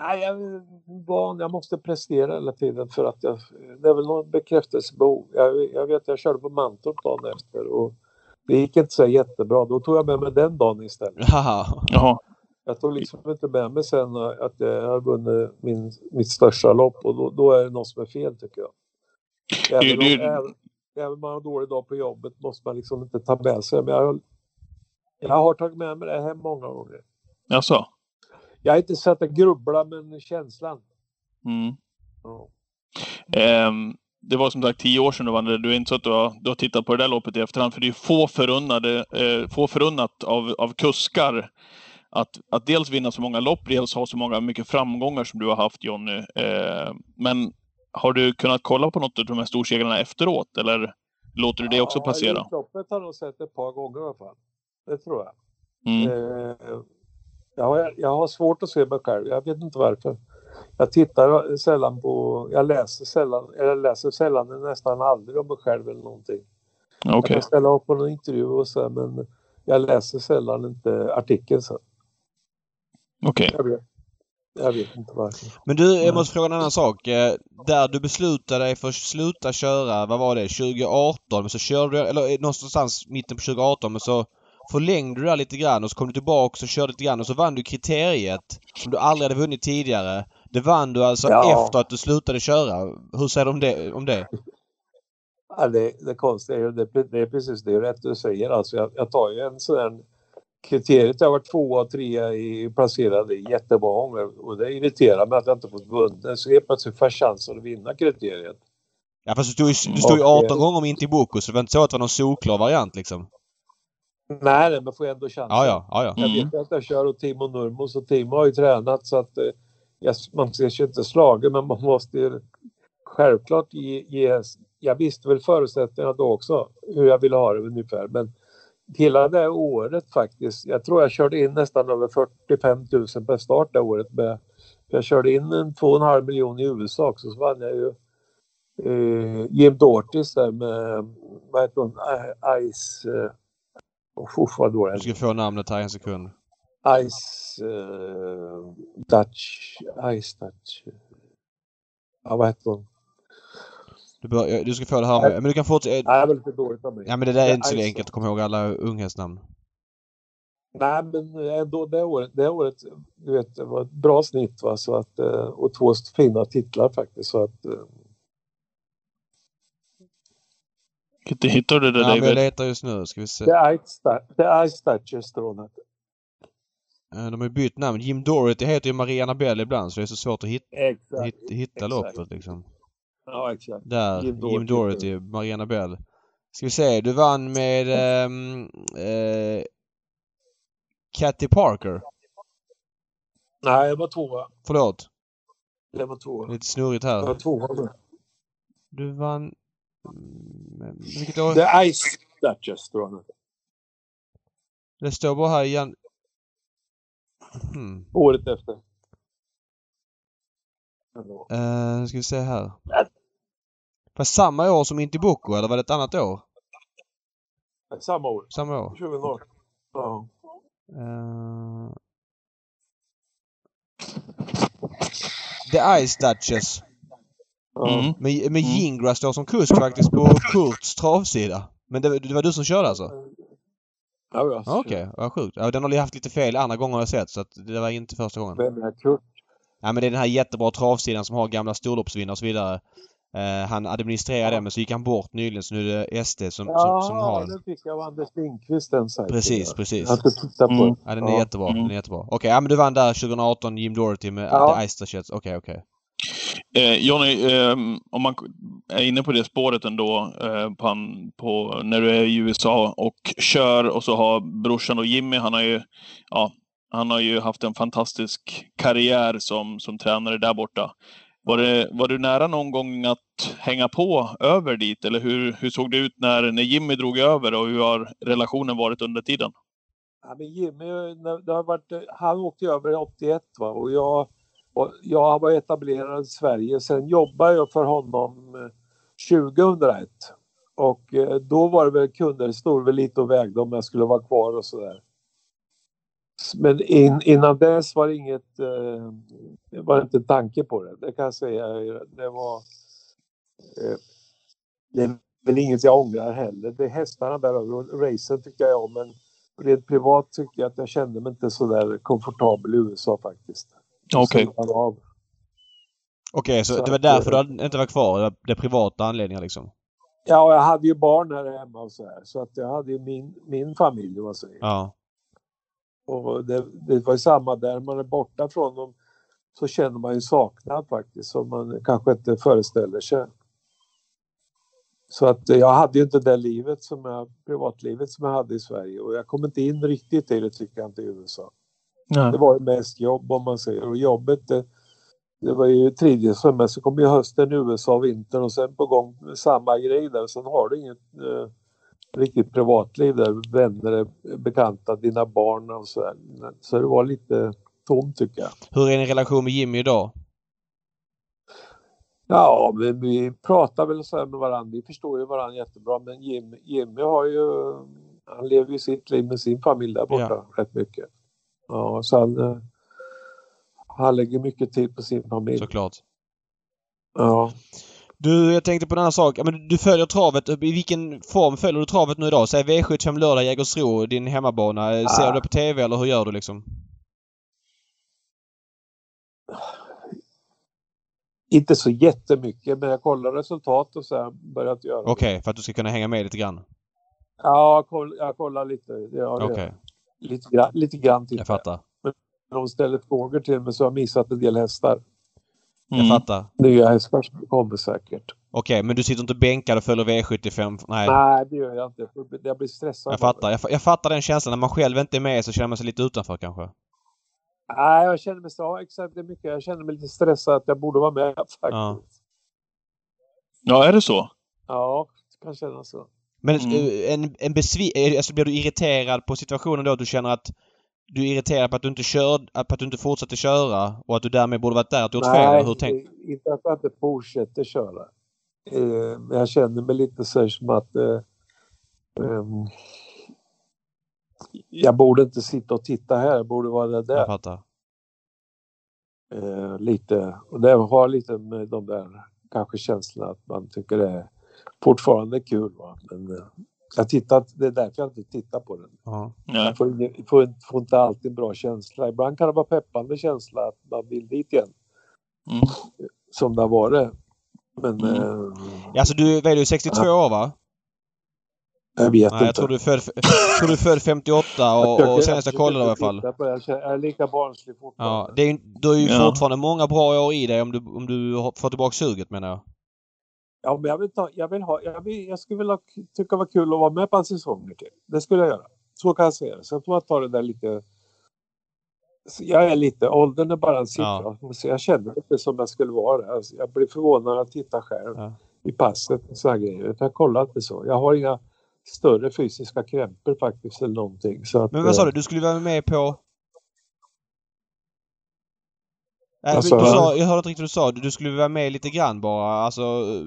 Nej, jag är van, jag måste prestera hela tiden för att jag, det är väl någon bekräftelsebehov. Jag, jag vet, jag körde på Mantorp dagen efter och det gick inte så jättebra. Då tog jag med mig den dagen istället. Jaha. Jag tog liksom inte med mig sen att jag har vunnit min, mitt största lopp och då, då är det något som är fel tycker jag. Även om, Det- det- även, även om man har en dålig dag på jobbet måste man liksom inte ta med sig. Men jag, har- jag har tagit med mig det hem många gånger. Jaså? Jag har inte sett det grubbla men känslan. Mm. Ja. Ehm, det var som sagt tio år sedan du vann det. Du är inte så att du har, du har tittat på det där loppet i efterhand. För det är få, förunnade, eh, få förunnat av, av kuskar att, att dels vinna så många lopp, dels ha så många mycket framgångar som du har haft Jonny. Eh, men har du kunnat kolla på något av de här storsegrarna efteråt? Eller låter du det också Ja, passera? Elitloppet har jag nog sett ett par gånger i alla fall. Det tror jag. Mm. Eh, jag, har, jag har svårt att se mig själv. Jag vet inte varför. Jag tittar sällan på... Jag läser sällan, eller läser sällan, nästan aldrig om mig själv eller någonting. Jag Okej. kan ställa upp på någon intervju och så, men jag läser sällan inte artikeln sen. Okej. Jag vet, jag vet inte varför. Men du, jag måste fråga en annan sak. Eh, Där du beslutade dig för att sluta köra, vad var det, 2018? Men så körde du, eller eh, någonstans mitten på 2018, men så förlängde du där lite grann och så kom du tillbaka och körde lite grann och så vann du kriteriet som du aldrig hade vunnit tidigare. Det vann du alltså Ja. efter att du slutade köra. Hur säger du om det? Om det? Ja, det, det konstiga är ju, det, det är precis det rätt du säger. Alltså jag, jag tar ju en sån kriteriet. Jag har varit tvåa och trea i placerad i jättemånga gånger och det irriterar mig att jag inte fått vunnit. Så helt plötsligt får jag chansen att vinna kriteriet. Ja fast du stod ju, du stod ju Och, 18 eh, gånger om Intibuco så det var inte så att det var någon solklar variant liksom. Nej, men får jag ändå chansen. Ja, ja, ja, ja. Jag Mm. vet ju att jag kör åt Timo Nurmos och Timo har ju tränat så att eh, jag, man ser sig inte slagen men man måste ju självklart ge, ge... Jag visste väl förutsättningarna då också hur jag ville ha det ungefär men hela det året faktiskt. Jag tror jag körde in nästan över 45 000 per start det året med jag körde in en 2,5 miljoner i USA också så vann jag ju eh, Jim Dortis där med vad heter hon? I- Ice... Eh, oh, vad dålig Du ska få namnet här en sekund. Ice uh, Dutch, Ice Dutch. Ja, vad heter hon? Du, bör, du ska få det här med. Men du kan fortsätta. Nej, det var lite dåligt av mig. Ja men det där är inte så enkelt att komma ihåg alla unghästnamn. Nej, men ändå det året, det året, du vet, det var ett bra snitt va, så att, eh, och två fina titlar faktiskt. Så att, eh, Inte hittar du det Ja, men jag David? letar just nu. Ska vi se. det är Ice är jag. Eh, De har ju bytt namn. Jim Doherty heter ju Maria Annabelle ibland så det är så svårt att hitta, Exakt. hitta, hitta Exakt. loppet liksom. Ja, exakt. Där. Jim Jim Doherty. Doherty, Maria Annabelle. Ska vi se. Du vann med ehm, eh, Cathy Parker. Nej, jag var tvåa. Förlåt. Jag var tvåa. Lite snurrigt Jag var här. tvåa. Du vann... Mm, Vilket år? Är Ice Dutchers tror jag. Det står bara här igen. Hmm. Året efter. Uh, nu ska vi se här. Fast samma år som Intibuco eller var det ett annat år? Samma år. Samma år? 2018. Ja. Eh, The Ice Duchess. Mm. Med, med Mm. Jingra står som kusk faktiskt på Kurts travsida. Men det, det var du som körde alltså? Ja, ja. Ja, Okej, vad sjukt. Ja, den har ju haft lite fel andra gånger jag sett så att det var inte första gången. Vem är Kurt? Ja men det är den här jättebra travsidan som har gamla storloppsvinnare och så vidare. Eh, han administrerar Ja. den men så gick han bort nyligen så nu är det SD som, som, Ja, som har den. den fick jag av Anders Lindqvist den sajten. Precis, Jag precis. inte tittat på Mm. den. Ja den är Ja. jättebra. Mm. Den är jättebra. Okej, ja men du vann där 2018 Jim Doherty med Ja. The Eistershets. Okej, okej. Eh, Johnny, eh, om man är inne på det spåret ändå, eh, på, han- på när du är i USA och kör och så har brorsan och Jimmy, han har ju, ja, han har ju haft en fantastisk karriär som, som tränare där borta. Var, det, var du nära någon gång att hänga på över dit? Eller hur, hur såg det ut när, när Jimmy drog över och hur har relationen varit under tiden? Ja, men Jimmy, det har varit, han åkte över 81 va? och jag, och jag var etablerad i Sverige. Sen jobbade jag för honom eh, 2001. Och eh, då var det väl kunder stod väl lite och vägde om jag skulle vara kvar och sådär. Men in, innan dess var det inget, eh, det var inte en tanke på det. Det kan jag säga. Det var, eh, det är väl inget jag ångrar heller. Det är hästarna där och racen tycker jag om. Men rent privat tycker jag att jag kände mig inte så där komfortabel i USA faktiskt. Okej. Av. Okej, så, Så det var att, därför eh, du inte var kvar? Det det privata anledningar liksom? Ja, och jag hade ju barn här hemma och så här. Så att jag hade ju min, min familj, man säger. Ja. Och det, det var samma där. Man är borta från dem så känner man ju saknad faktiskt som man kanske inte föreställer sig. Så att jag hade ju inte det livet som jag, privatlivet som jag hade i Sverige och jag kom inte in riktigt i det tycker jag inte i USA. Ja. Det var ju mest jobb om man säger och jobbet det, det var ju för mig. Så kom ju hösten i USA, vintern och sen på gång samma grej där. Sen har du inget eh, riktigt privatliv där. Vänner, bekanta, dina barn och så där. Så det var lite tomt tycker jag. Hur är din relation med Jimmy idag? Ja, men vi pratar väl så här med varandra. Vi förstår ju varandra jättebra. Men Jim, Jimmy har ju... Han lever ju sitt liv med sin familj där borta rätt mycket. Ja, så han, eh, han lägger mycket tid på sin familj. Såklart. Ja. Du, jag tänkte på en annan sak. Men du följer travet. I vilken form följer du travet nu idag? Säg V75 lördag Jägersro, din hemmabana. Ser Ah. du det på TV eller hur gör du liksom? Inte så jättemycket, men jag kollar resultat och här börjat göra. Okej, för att du ska kunna hänga med lite grann? Ja, jag kollar, jag kollar lite. Ja, Okej, lite, grann, lite grann tittar jag fattar. När de ställer frågor till mig så har jag missat en del hästar. Jag Mm. fattar. Nya hästar som kommer säkert. Okej, men du sitter inte bänkad och följer V75? Nej. Nej, det gör jag inte. Jag blir stressad. Jag fattar. Jag, jag fattar den känslan. När man själv inte är med så känner man sig lite utanför kanske. Nej, jag känner mig så, ja, exakt det är mycket. Jag känner mig lite stressad att jag borde vara med [LAUGHS] faktiskt. Ja. Ja, är det så? Ja, det kan kännas så. Men Mm. eh, en, en besvi... eh, Alltså blir du irriterad på situationen då? Du känner att du är irriterad på att du inte kör, på att du inte fortsätter köra och att du därmed borde varit där och gjort fel? Nej, eller Hur tänk... eh, inte att jag inte fortsätter köra. Eh, jag känner mig lite så som att eh, ehm, jag borde inte sitta och titta här, jag borde vara där. Jag fattar. Eh, lite, och det har lite med de där kanske känslorna att man tycker det är fortfarande kul. Va? Men eh, jag tittar, det är därför jag inte tittar på den. Ja. Jag får, får, får inte alltid en bra känsla. Ibland kan det vara peppande känsla att man vill dit igen. Mm. Som det har varit. Men Mm. eh, Ja, Alltså du, vad är du, 62 år va? jag vet Nej, inte. jag tror du är född, jag [LAUGHS] tror du född 58 Jag och, försöker- och senast jag kollade i alla fall. Jag jag är lika barnslig fortfarande. Ja, det är, ju- du har ju Ja. fortfarande många bra år i dig om du, om du får tillbaka suget menar jag. Ja, men jag vill, ta, jag vill ha, jag, vill, jag skulle vilja tycka det var kul att vara med på en säsong till. Det skulle jag göra. Så kan jag säga. Sen får jag ta det där lite... Jag är lite, åldern är bara en siffra. Så jag känner inte som jag skulle vara det. Alltså, jag blir förvånad jag tittar själv Ja. i passet och sådana grejer. Jag kollar inte så. Jag har inga större fysiska krämpor faktiskt eller någonting. Så att, Men vad sa eh, du? Du skulle vara med på... Nej, Alltså, du sa, jag hörde inte riktigt vad du sa. Du du skulle vara med lite grann bara. Alltså... eh,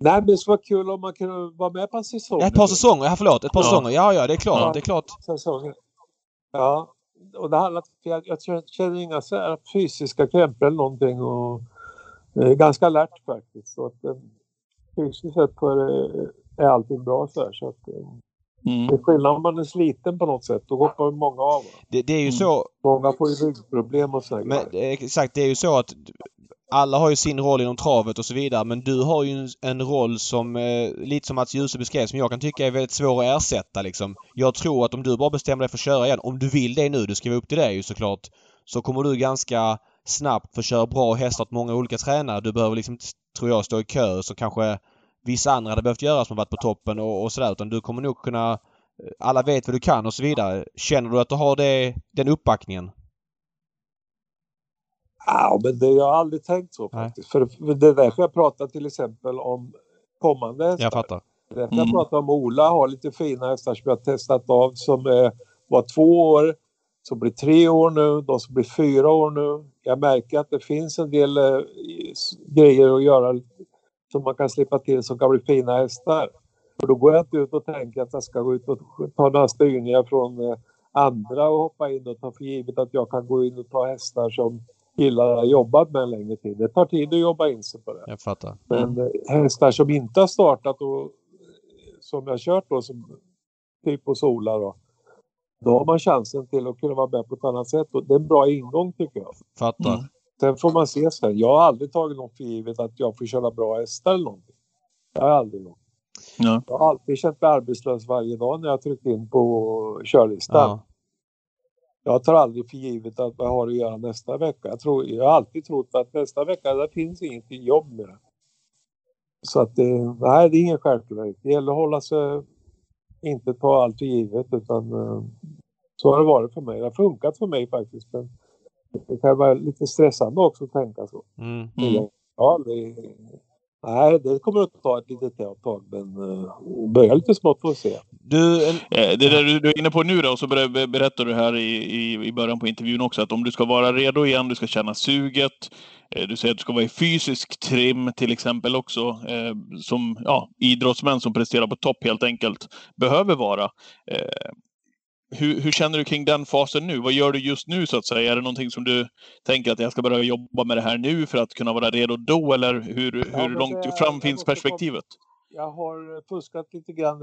Nej, men det skulle vara kul om man kunde vara med på en säsong. Ja, ett par säsonger. Ja, förlåt. Ett par Ja. säsonger. Ja, ja, det är klart. Ja. Det är klart. säsonger. Ja, och det handlar jag, jag känner- inga så här fysiska krämpor eller någonting och eh, ganska alert faktiskt. Så att, eh, fysiskt sett är, är allting bra så här. Så att, eh, Mm. Det är skillnad om man är sliten på något sätt. Då hoppar många av. Det, det är ju Mm. så Många får ju ryggproblem och sådär. Men eh, exakt, det är ju så att alla har ju sin roll inom travet och så vidare men du har ju en, en roll som, eh, lite som Mats Djuse beskrev, som jag kan tycka är väldigt svår att ersätta liksom. Jag tror att om du bara bestämmer dig för att köra igen, om du vill det nu, det ska vara upp till dig ju såklart, så kommer du ganska snabbt få köra bra hästar åt många olika tränare. Du behöver liksom, tror jag, stå i kö så kanske vissa andra hade behövt göra som varit på toppen och, och sådär utan du kommer nog kunna eh, alla vet vad du kan och så vidare. Känner du att du har det, den uppbackningen? Ja, men det, jag har aldrig tänkt så Nej. faktiskt. För, för det är därför jag pratar till exempel om kommande hästar. Jag fattar. Därför Mm. jag pratar om Ola har lite fina hästar som jag har testat av som eh, var två år, som blir tre år nu, de som blir fyra år nu. Jag märker att det finns en del eh, grejer att göra som man kan slippa till som kan bli fina hästar. För då går jag inte ut och tänker att jag ska gå ut och ta några styrningar från eh, andra och hoppa in och ta för givet att jag kan gå in och ta hästar som killar har jobbat med en längre tid. Det tar tid att jobba in sig på det. Jag fattar. Men eh, hästar som inte har startat och som jag kört då, som typ hos Ola då. Då har man chansen till att kunna vara med på ett annat sätt och det är en bra ingång tycker jag. Fattar. Mm. Sen får man se sen. Jag har aldrig tagit något för givet att jag får köra bra hästar eller någonting. Det har jag aldrig gjort. Ja. Jag har alltid känt mig arbetslös varje dag när jag tryckt in på körlistan. Ja. Jag tar aldrig för givet att jag har att göra nästa vecka. Jag, tror, jag har alltid trott att nästa vecka, där finns ingenting jobb med det. Så att det, nej, det är ingen självklarhet. Det gäller att hålla sig, inte ta allt för givet utan eh, så har det varit för mig. Det har funkat för mig faktiskt. Men det kan vara lite stressande också att tänka så. Mm. Mm. Ja, det, nej, det kommer att ta ett litet tag men uh, börja lite smått får se. Du, en, Eh, Det där du du är inne på nu då, så ber- ber- berättar du här i, i, i början på intervjun också att om du ska vara redo igen, du ska känna suget. eh, Du säger att du ska vara i fysisk trim till exempel också, eh, som ja, idrottsmän som presterar på topp helt enkelt behöver vara. Eh, Hur, hur känner du kring den fasen nu? Vad gör du just nu så att säga? Är det någonting som du tänker att jag ska börja jobba med det här nu för att kunna vara redo då? Eller hur, Ja, hur men långt det- fram finns perspektivet? Jag har fuskat lite grann.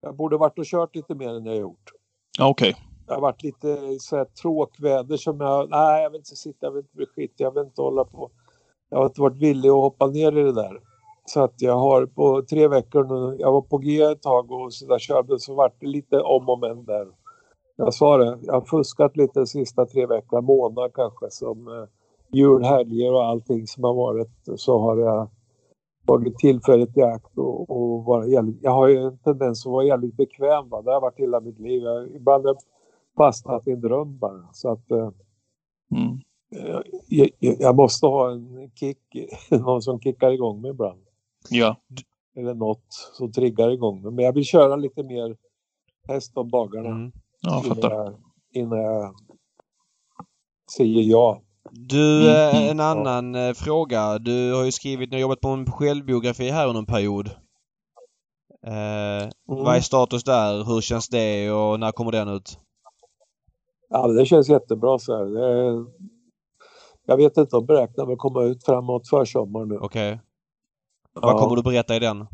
Jag borde varit och kört lite mer än jag gjort. Ja, Okej. Det har varit lite så här tråkväder som jag, nej jag vill inte sitta, jag vill inte bli skit, jag vill inte hålla på. Jag har inte varit villig att hoppa ner i det där. Så att jag har på tre veckor nu, jag var på G ett tag och så där körde så vart det lite om och men där. Jag sa det, jag har fuskat lite de sista tre veckorna, månad kanske som eh, julhelger och allting som har varit så har jag tagit tillfället i akt och, och vara jävligt, jag har ju en tendens att vara jävligt bekväm. Va? Det har varit hela mitt liv. Jag, ibland har jag fastnat i en dröm bara. Så att eh, Mm. jag, jag, jag måste ha en kick, [LAUGHS] någon som kickar igång mig ibland. Ja. Eller något som triggar igång mig. Men jag vill köra lite mer häst om dagarna mm. Ja, jag fattar. jag, innan jag säger ja. Du, Mm, eh, mm. en annan eh, fråga. Du har ju skrivit, ni har jobbat på en självbiografi här under en period. Eh, Vad är status där? Hur känns det och när kommer den ut? Ja, det känns jättebra så här. Det är, jag vet inte om beräknar väl komma ut framåt försommaren nu. Okej. Vad kommer du berätta i den?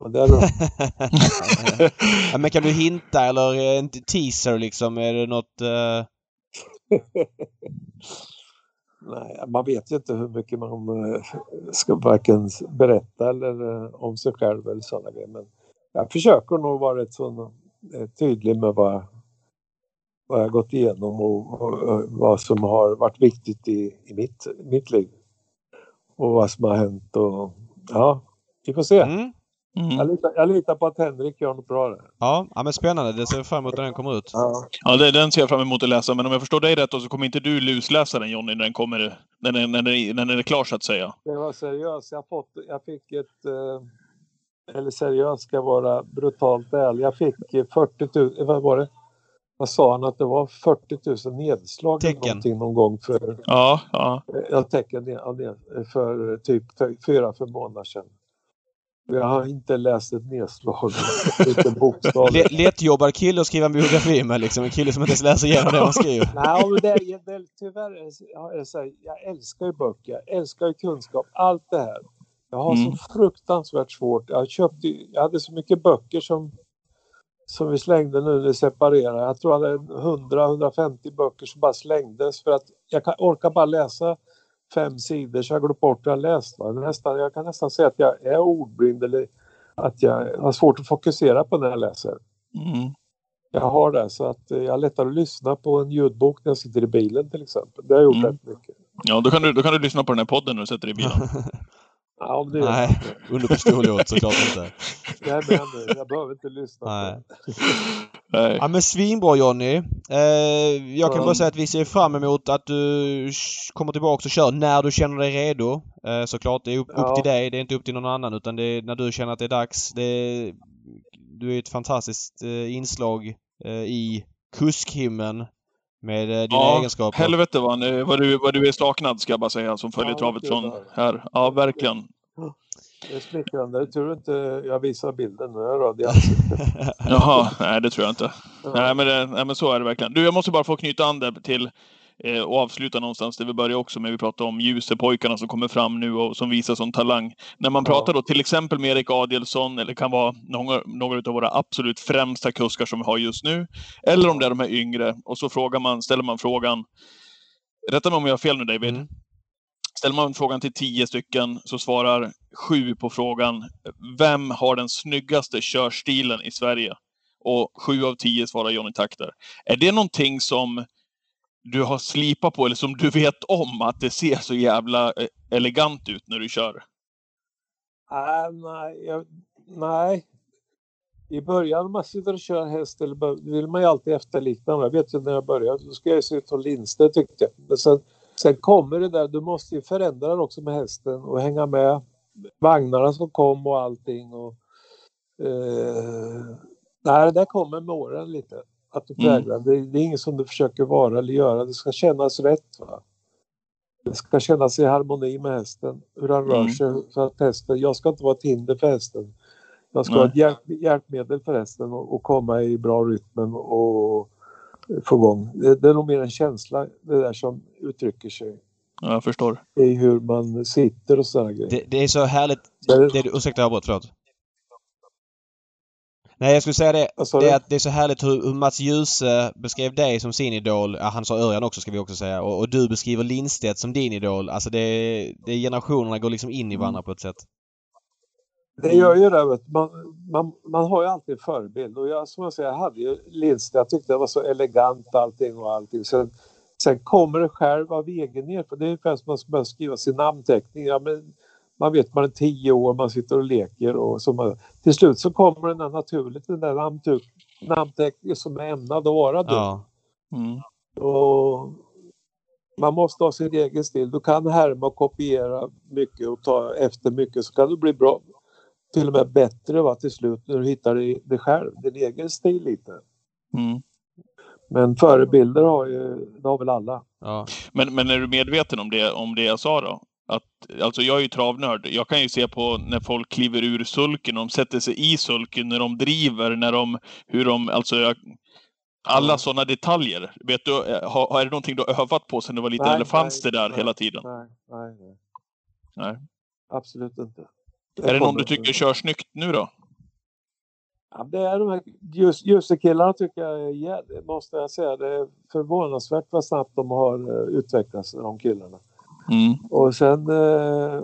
[LAUGHS] ja, men kan du hinta eller eh, en teaser liksom? Är det något... Eh... [LAUGHS] nej, man vet ju inte hur mycket man eh, ska varken berätta eller eh, om sig själv eller sådana grejer. Men jag försöker nog vara rätt så eh, tydlig med vad, vad jag gått igenom och, och, och vad som har varit viktigt i, i mitt, mitt liv. Och vad som har hänt och ja, vi får se. Mm. Jag, Mm. litar, jag litar på att Henrik gör något bra där. Ja, ja, men spännande. Det ser vi fram emot när den kommer ut. Ja. Ja, det, den ser jag fram emot att läsa. Men om jag förstår dig rätt då, så kommer inte du lusläsa den Jonny när den kommer, när den, när den, när den är klar så att säga. Det var seriöst. Jag, fått, jag fick ett... Eh, eller seriöst ska jag vara brutalt ärlig. Jag fick eh, 40 000... Vad var det? Vad sa han att det var? 40 000 nedslag eller Tecken. någonting någon gång för... Ja, ja. eh, Jag tecken ja, ned- för typ fyra, fem månader sedan. Jag har inte läst ett nedslag. inte bokstav. L- lättjobbad kille att skriva en biografi med liksom. En kille som inte ens läser igenom det man skriver. [LAUGHS] Nej, men det, är- det, är- tyvärr är det så- här, jag älskar ju böcker, jag älskar ju kunskap, allt det här. Jag har Mm. så fruktansvärt svårt. Jag, köpte, jag hade så mycket böcker som som vi slängde nu när vi separerade. Jag tror det är 100-150 böcker som bara slängdes för att jag kan, orkar bara läsa fem sidor så jag glömt bort vad jag läst. Va? Nästan, jag kan nästan säga att jag är ordblind eller att jag har svårt att fokusera på när jag läser. Mm. Jag har det så att jag har lättare att lyssna på en ljudbok när jag sitter i bilen till exempel. Det har jag gjort Mm. rätt mycket. Ja, då kan, du, då kan du lyssna på den här podden när du sätter dig i bilen. [LAUGHS] Ja, det är Nej, under pistolhot såklart inte. [LAUGHS] Med nu. Jag behöver inte lyssna. Nej. Nej. Ja men svinbra Jonny. Eh, jag kan bara säga att vi ser fram emot att du kommer tillbaka och kör när du känner dig redo. Eh, såklart, det är upp, upp Ja. till dig. Det är inte upp till någon annan utan det är när du känner att det är dags. Det är, du är ett fantastiskt eh, inslag i kuskhimlen med eh, dina Ja, egenskaper. helvete vad, ni- vad, du, vad du är saknad ska jag bara säga som följer Ja, travet från här. Ja, verkligen. Det är smickrande. Tur inte jag visar bilden nu. Jag är röd i ansiktet. [LAUGHS] Jaha, nej det tror jag inte. Ja. Nej men, det, nej men så är det verkligen. Du, jag måste bara få knyta an det till eh, och avsluta någonstans där vi börjar också med vi pratar om Ljusepojkarna som kommer fram nu och som visar sån talang. När man pratar då till exempel med Erik Adielsson eller kan vara några, några av våra absolut främsta kuskar som vi har just nu. Eller om det är de här yngre och så frågar man, ställer man frågan. Rätta mig om jag har fel nu David. Mm. Ställer man frågan till tio stycken så svarar sju på frågan Vem har den snyggaste körstilen i Sverige? Och sju av tio svarar Johnny Takter. Är det någonting som du har slipat på eller som du vet om att det ser så jävla eh, elegant ut när du kör? Nej, nej, jag, nej. I början när man sitter och kör häst eller vill man ju alltid efterlikna. Jag vet ju när jag började, då ska jag se ut som Lindstedt tyckte jag. Men sen, sen kommer det där, du måste ju förändra det också med hästen och hänga med vagnarna som kom och allting. Och, eh, nej, det där kommer med åren lite. Att du Mm. präglar. Det, det är inget som du försöker vara eller göra. Det ska kännas rätt. Va? Det ska kännas i harmoni med hästen. Hur han rör Mm. sig. Så att hästen, jag ska inte vara ett hinder för hästen. Jag ska Nej. ha ett hjälp, hjälpmedel för hästen och, och komma i bra rytmen och få igång. Det, det är nog mer en känsla det där som uttrycker sig Ja, jag förstår. i hur man sitter och sådana grejer. Det, det är så härligt. Det- Det, du- ursäkta jag avbröt, förlåt. Nej, jag skulle säga det. Sa Det är, det är så härligt hur, hur Mats Djuse beskrev dig som sin idol. Ja, han sa Örjan också ska vi också säga. Och, och du beskriver Lindstedt som din idol. Alltså det, det generationerna går liksom in i varandra på ett sätt. Det gör ju det. Man, man, man har ju alltid en förebild. Och jag, som jag säger, jag hade ju Lindstedt. Jag tyckte det var så elegant allting och allting. Sen, sen kommer det själv av egen erfarenhet. Det är ungefär som man ska börja skriva sin namnteckning. Ja, men man vet man är tio år, man sitter och leker och så man, till slut så kommer den där naturligt, den där namntu- namnteckningen som är ämnad att vara du. Ja. Mm. Och man måste ha sin egen stil. Du kan härma och kopiera mycket och ta efter mycket så kan du bli bra. Till och med bättre va, till slut när du hittar dig dig själv, din egen stil lite. Mm. Men förebilder har ju, det har väl alla. ja. Men, men är du medveten om det, om det jag sa då? Att, alltså jag är ju travnörd. Jag kan ju se på när folk kliver ur sulken, de sätter sig i sulken, när de driver, när de, hur de, alltså jag, alla Ja. sådana detaljer. Vet du, eh, har, är det någonting du har övat på sen du var liten Nej, eller fanns nej, det där nej, hela tiden? Nej, nej, nej. Absolut inte. Är det någon du tycker inte. kör snyggt nu då? Ja, det är de här ljus, ljusekillarna tycker jag jävligt, måste jag säga. Det är förvånansvärt vad snabbt de har eh, utvecklats, de killarna. Mm. Och sen eh,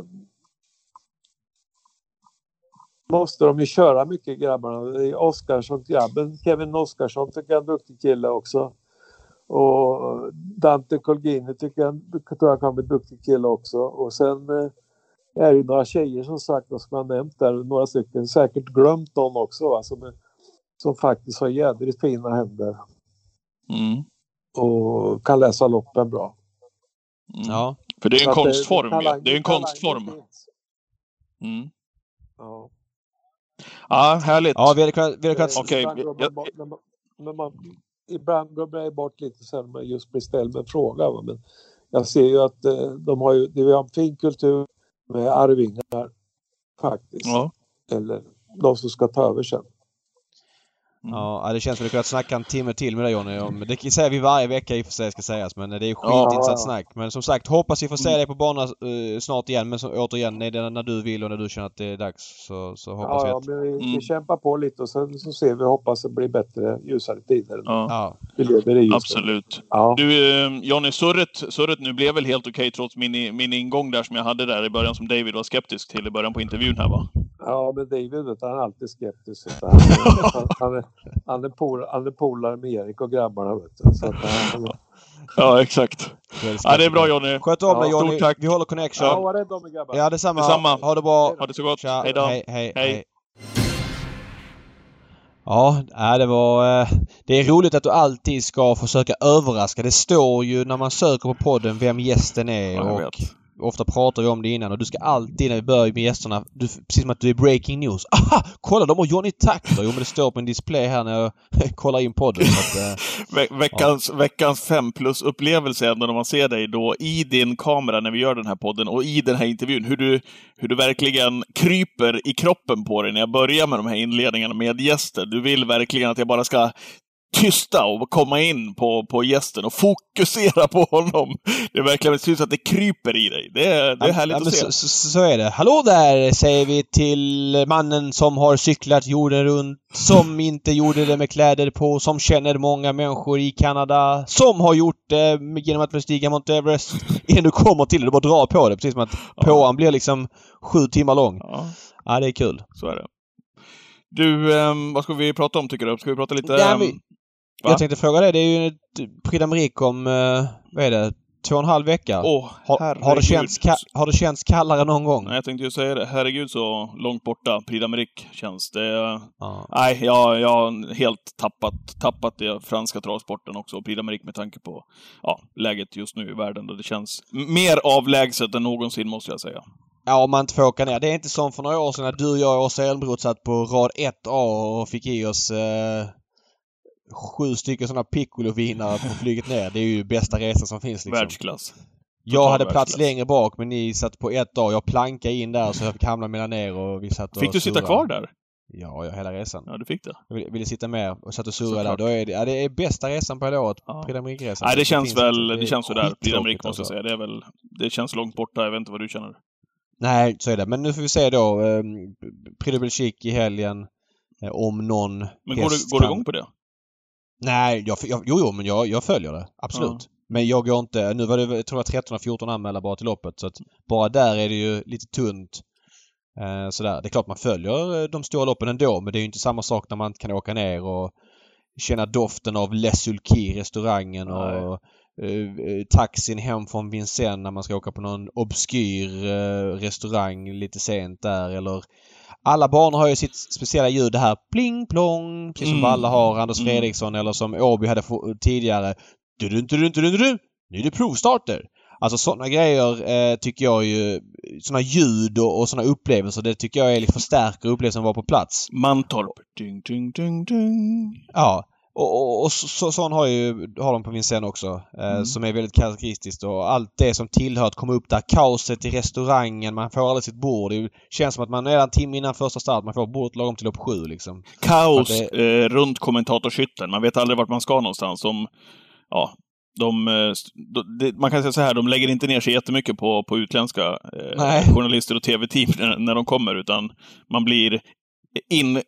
måste de ju köra mycket grabbarna. Det är Oskarsson, grabben Kevin Oskarsson tycker jag är en duktig kille också. Och Dante Colgini tycker jag, tror jag kan bli en duktig kille också. Och sen eh, är det ju några tjejer som sagt, vad ska man nämnt där, några stycken, säkert glömt någon också va, som, är, som faktiskt har jädrigt fina händer Mm. och kan läsa loppen bra. Mm. ja. För det är en konstform. ju. talang- det är en konstform. Mm. Ja. Ja, härligt. Ja, vi hade kunnat... Vi hade kunnat Okej, ibland jag- glömmer Ibland jag bort lite sen man just blir ställd med en fråga. va, Men jag ser ju att eh, de har ju, det är en fin kultur med arvingar faktiskt. Ja. Eller de som ska ta över sen. Ja, det känns som att vi kunnat snacka en timme till med dig Johnny. Om, det säger vi varje vecka i och för sig ska sägas men det är Ja, skitintressant ja. snack. Men som sagt, hoppas vi får se Mm. dig på banan eh, snart igen. Men så, återigen, nej, det är när du vill och när du känner att det är dags så, så hoppas Ja, vi ja, att... men vi, Mm. vi kämpar på lite och sen så ser vi och hoppas det blir bättre, ljusare tider. Ja, Ja. Vi lever i absolut. Ja. Du, eh, Johnny, surret, surret nu blev väl helt okej trots min, min ingång där som jag hade där i början som David var skeptisk till i början på intervjun här va? Ja, men David han är alltid skeptisk. Han, [LAUGHS] han, han, är, han, är pol, han är polare med Erik och grabbarna. Vet du. Så att han, Ja, exakt. Ja, det är bra Johnny. Sköt om Ja, dig Johnny. stort tack. Vi håller connection. ja, var rädd om er grabbar. Ja, detsamma. Detsamma. Ha det bra. Ha det så gott. Tja. Hej då. Hej, hej, Hej. hej. Ja, det var... eh, Det är roligt att du alltid ska försöka överraska. Det står ju när man söker på podden vem gästen är Ja, jag och vet. Ofta pratar vi om det innan och du ska alltid när vi börjar med gästerna, du, precis som att du är breaking news. Aha! Kolla, de har Johnny Takter! Jo men det står på en display här när jag [LAUGHS] kollar in podden. Att, eh, [LAUGHS] Ve veckans, veckans fem plus-upplevelse är när man ser dig då i din kamera när vi gör den här podden och i den här intervjun. Hur du, hur du verkligen kryper i kroppen på dig när jag börjar med de här inledningarna med gäster. Du vill verkligen att jag bara ska tysta och komma in på, på gästen och fokusera på honom. Det är verkligen, syns att det kryper i dig. Det är, det är härligt ja, att se. så, så, är det. Hallå där säger vi till mannen som har cyklat jorden runt, som inte gjorde det med kläder på, som känner många människor i Kanada, som har gjort det genom att bestiga Mount Everest. Innan du kommer till det, du bara drar på det. Precis som att Ja. påan blir liksom sju timmar lång. Ja, Ja, det är kul. så är det. Du, ehm, vad ska vi prata om tycker du? Ska vi prata lite... Nej, ehm, men- Va? Jag tänkte fråga dig, det är ju ett Prix d'Amérique om, eh, vad är det, två och en halv vecka. Åh, har, har, det herregud. känts har det känts kallare någon gång? Nej, jag tänkte ju säga det. Herregud så långt borta Prix d'Amérique känns det. Ja. Nej, jag, jag har helt tappat, tappat det franska travsporten också, Prix d'Amérique med tanke på ja, läget just nu i världen. Där det känns mer avlägset än någonsin, måste jag säga. Ja, om man inte får åka ner. Det är inte som för några år sedan när du, jag och Åsa Elmroth satt på rad 1A och fick i oss eh, sju stycken sådana piccolovinare på flyget ner. Det är ju bästa resan som finns liksom. Världsklass. Jag hade plats längre bak men ni satt på 1A. Jag plankade in där så jag fick hamna mellan er och vi satt och Fick du sitta surrade. kvar där? Ja, ja, hela resan. Ja, du fick det. Jag ville, ville sitta med och satt och surrade där. Då är det, ja, det är bästa resan på hela året. Ja. Prix d'Amérique-resan. Nej, det känns finns väl, inte. det känns sådär. Prix måste jag alltså. säga. Det är väl, det känns långt borta. Jag vet inte vad du känner. Nej, så är det. Men nu får vi se då. Eh, Prix i helgen. Eh, om någon Men går du, går du igång på det? Nej, jag, jag, jo, jo, men jag, jag följer det. Absolut. Men jag går inte... Nu var det, jag tror jag 13 14 anmälda bara till loppet. Så att bara där är det ju lite tunt. Eh, sådär. Det är klart man följer eh, de stora loppen ändå, men det är ju inte samma sak när man kan åka ner och känna doften av Les Sulky restaurangen Nej. och eh, eh, taxin hem från Vincennes när man ska åka på någon obskyr eh, restaurang lite sent där eller alla banor har ju sitt speciella ljud det här pling plong precis som Mm. Valla har, Anders Mm. Fredriksson eller som Åby hade tidigare. Du, du, du, du, du, du. Nu är det provstarter! Alltså sådana grejer eh, tycker jag ju, sådana ljud och, och sådana upplevelser, det tycker jag är liksom förstärker upplevelsen att vara på plats. Mantorp. Ding, ding, ding, ding. Ja. Och, och, och så, så, sån har ju, har de på Vincennes också. Eh, Mm. Som är väldigt karaktäristiskt och allt det som tillhör att komma upp där. Kaoset i restaurangen, man får aldrig sitt bord. Det känns som att man är en timme innan första start, man får bordet lagom till lopp sju liksom. Kaos Att eh, runt kommentatorshytten. Man vet aldrig vart man ska någonstans. Om, ja, de, eh, de, det, man kan säga så här, de lägger inte ner sig jättemycket på, på utländska eh, journalister och tv-team när, när de kommer, utan man blir in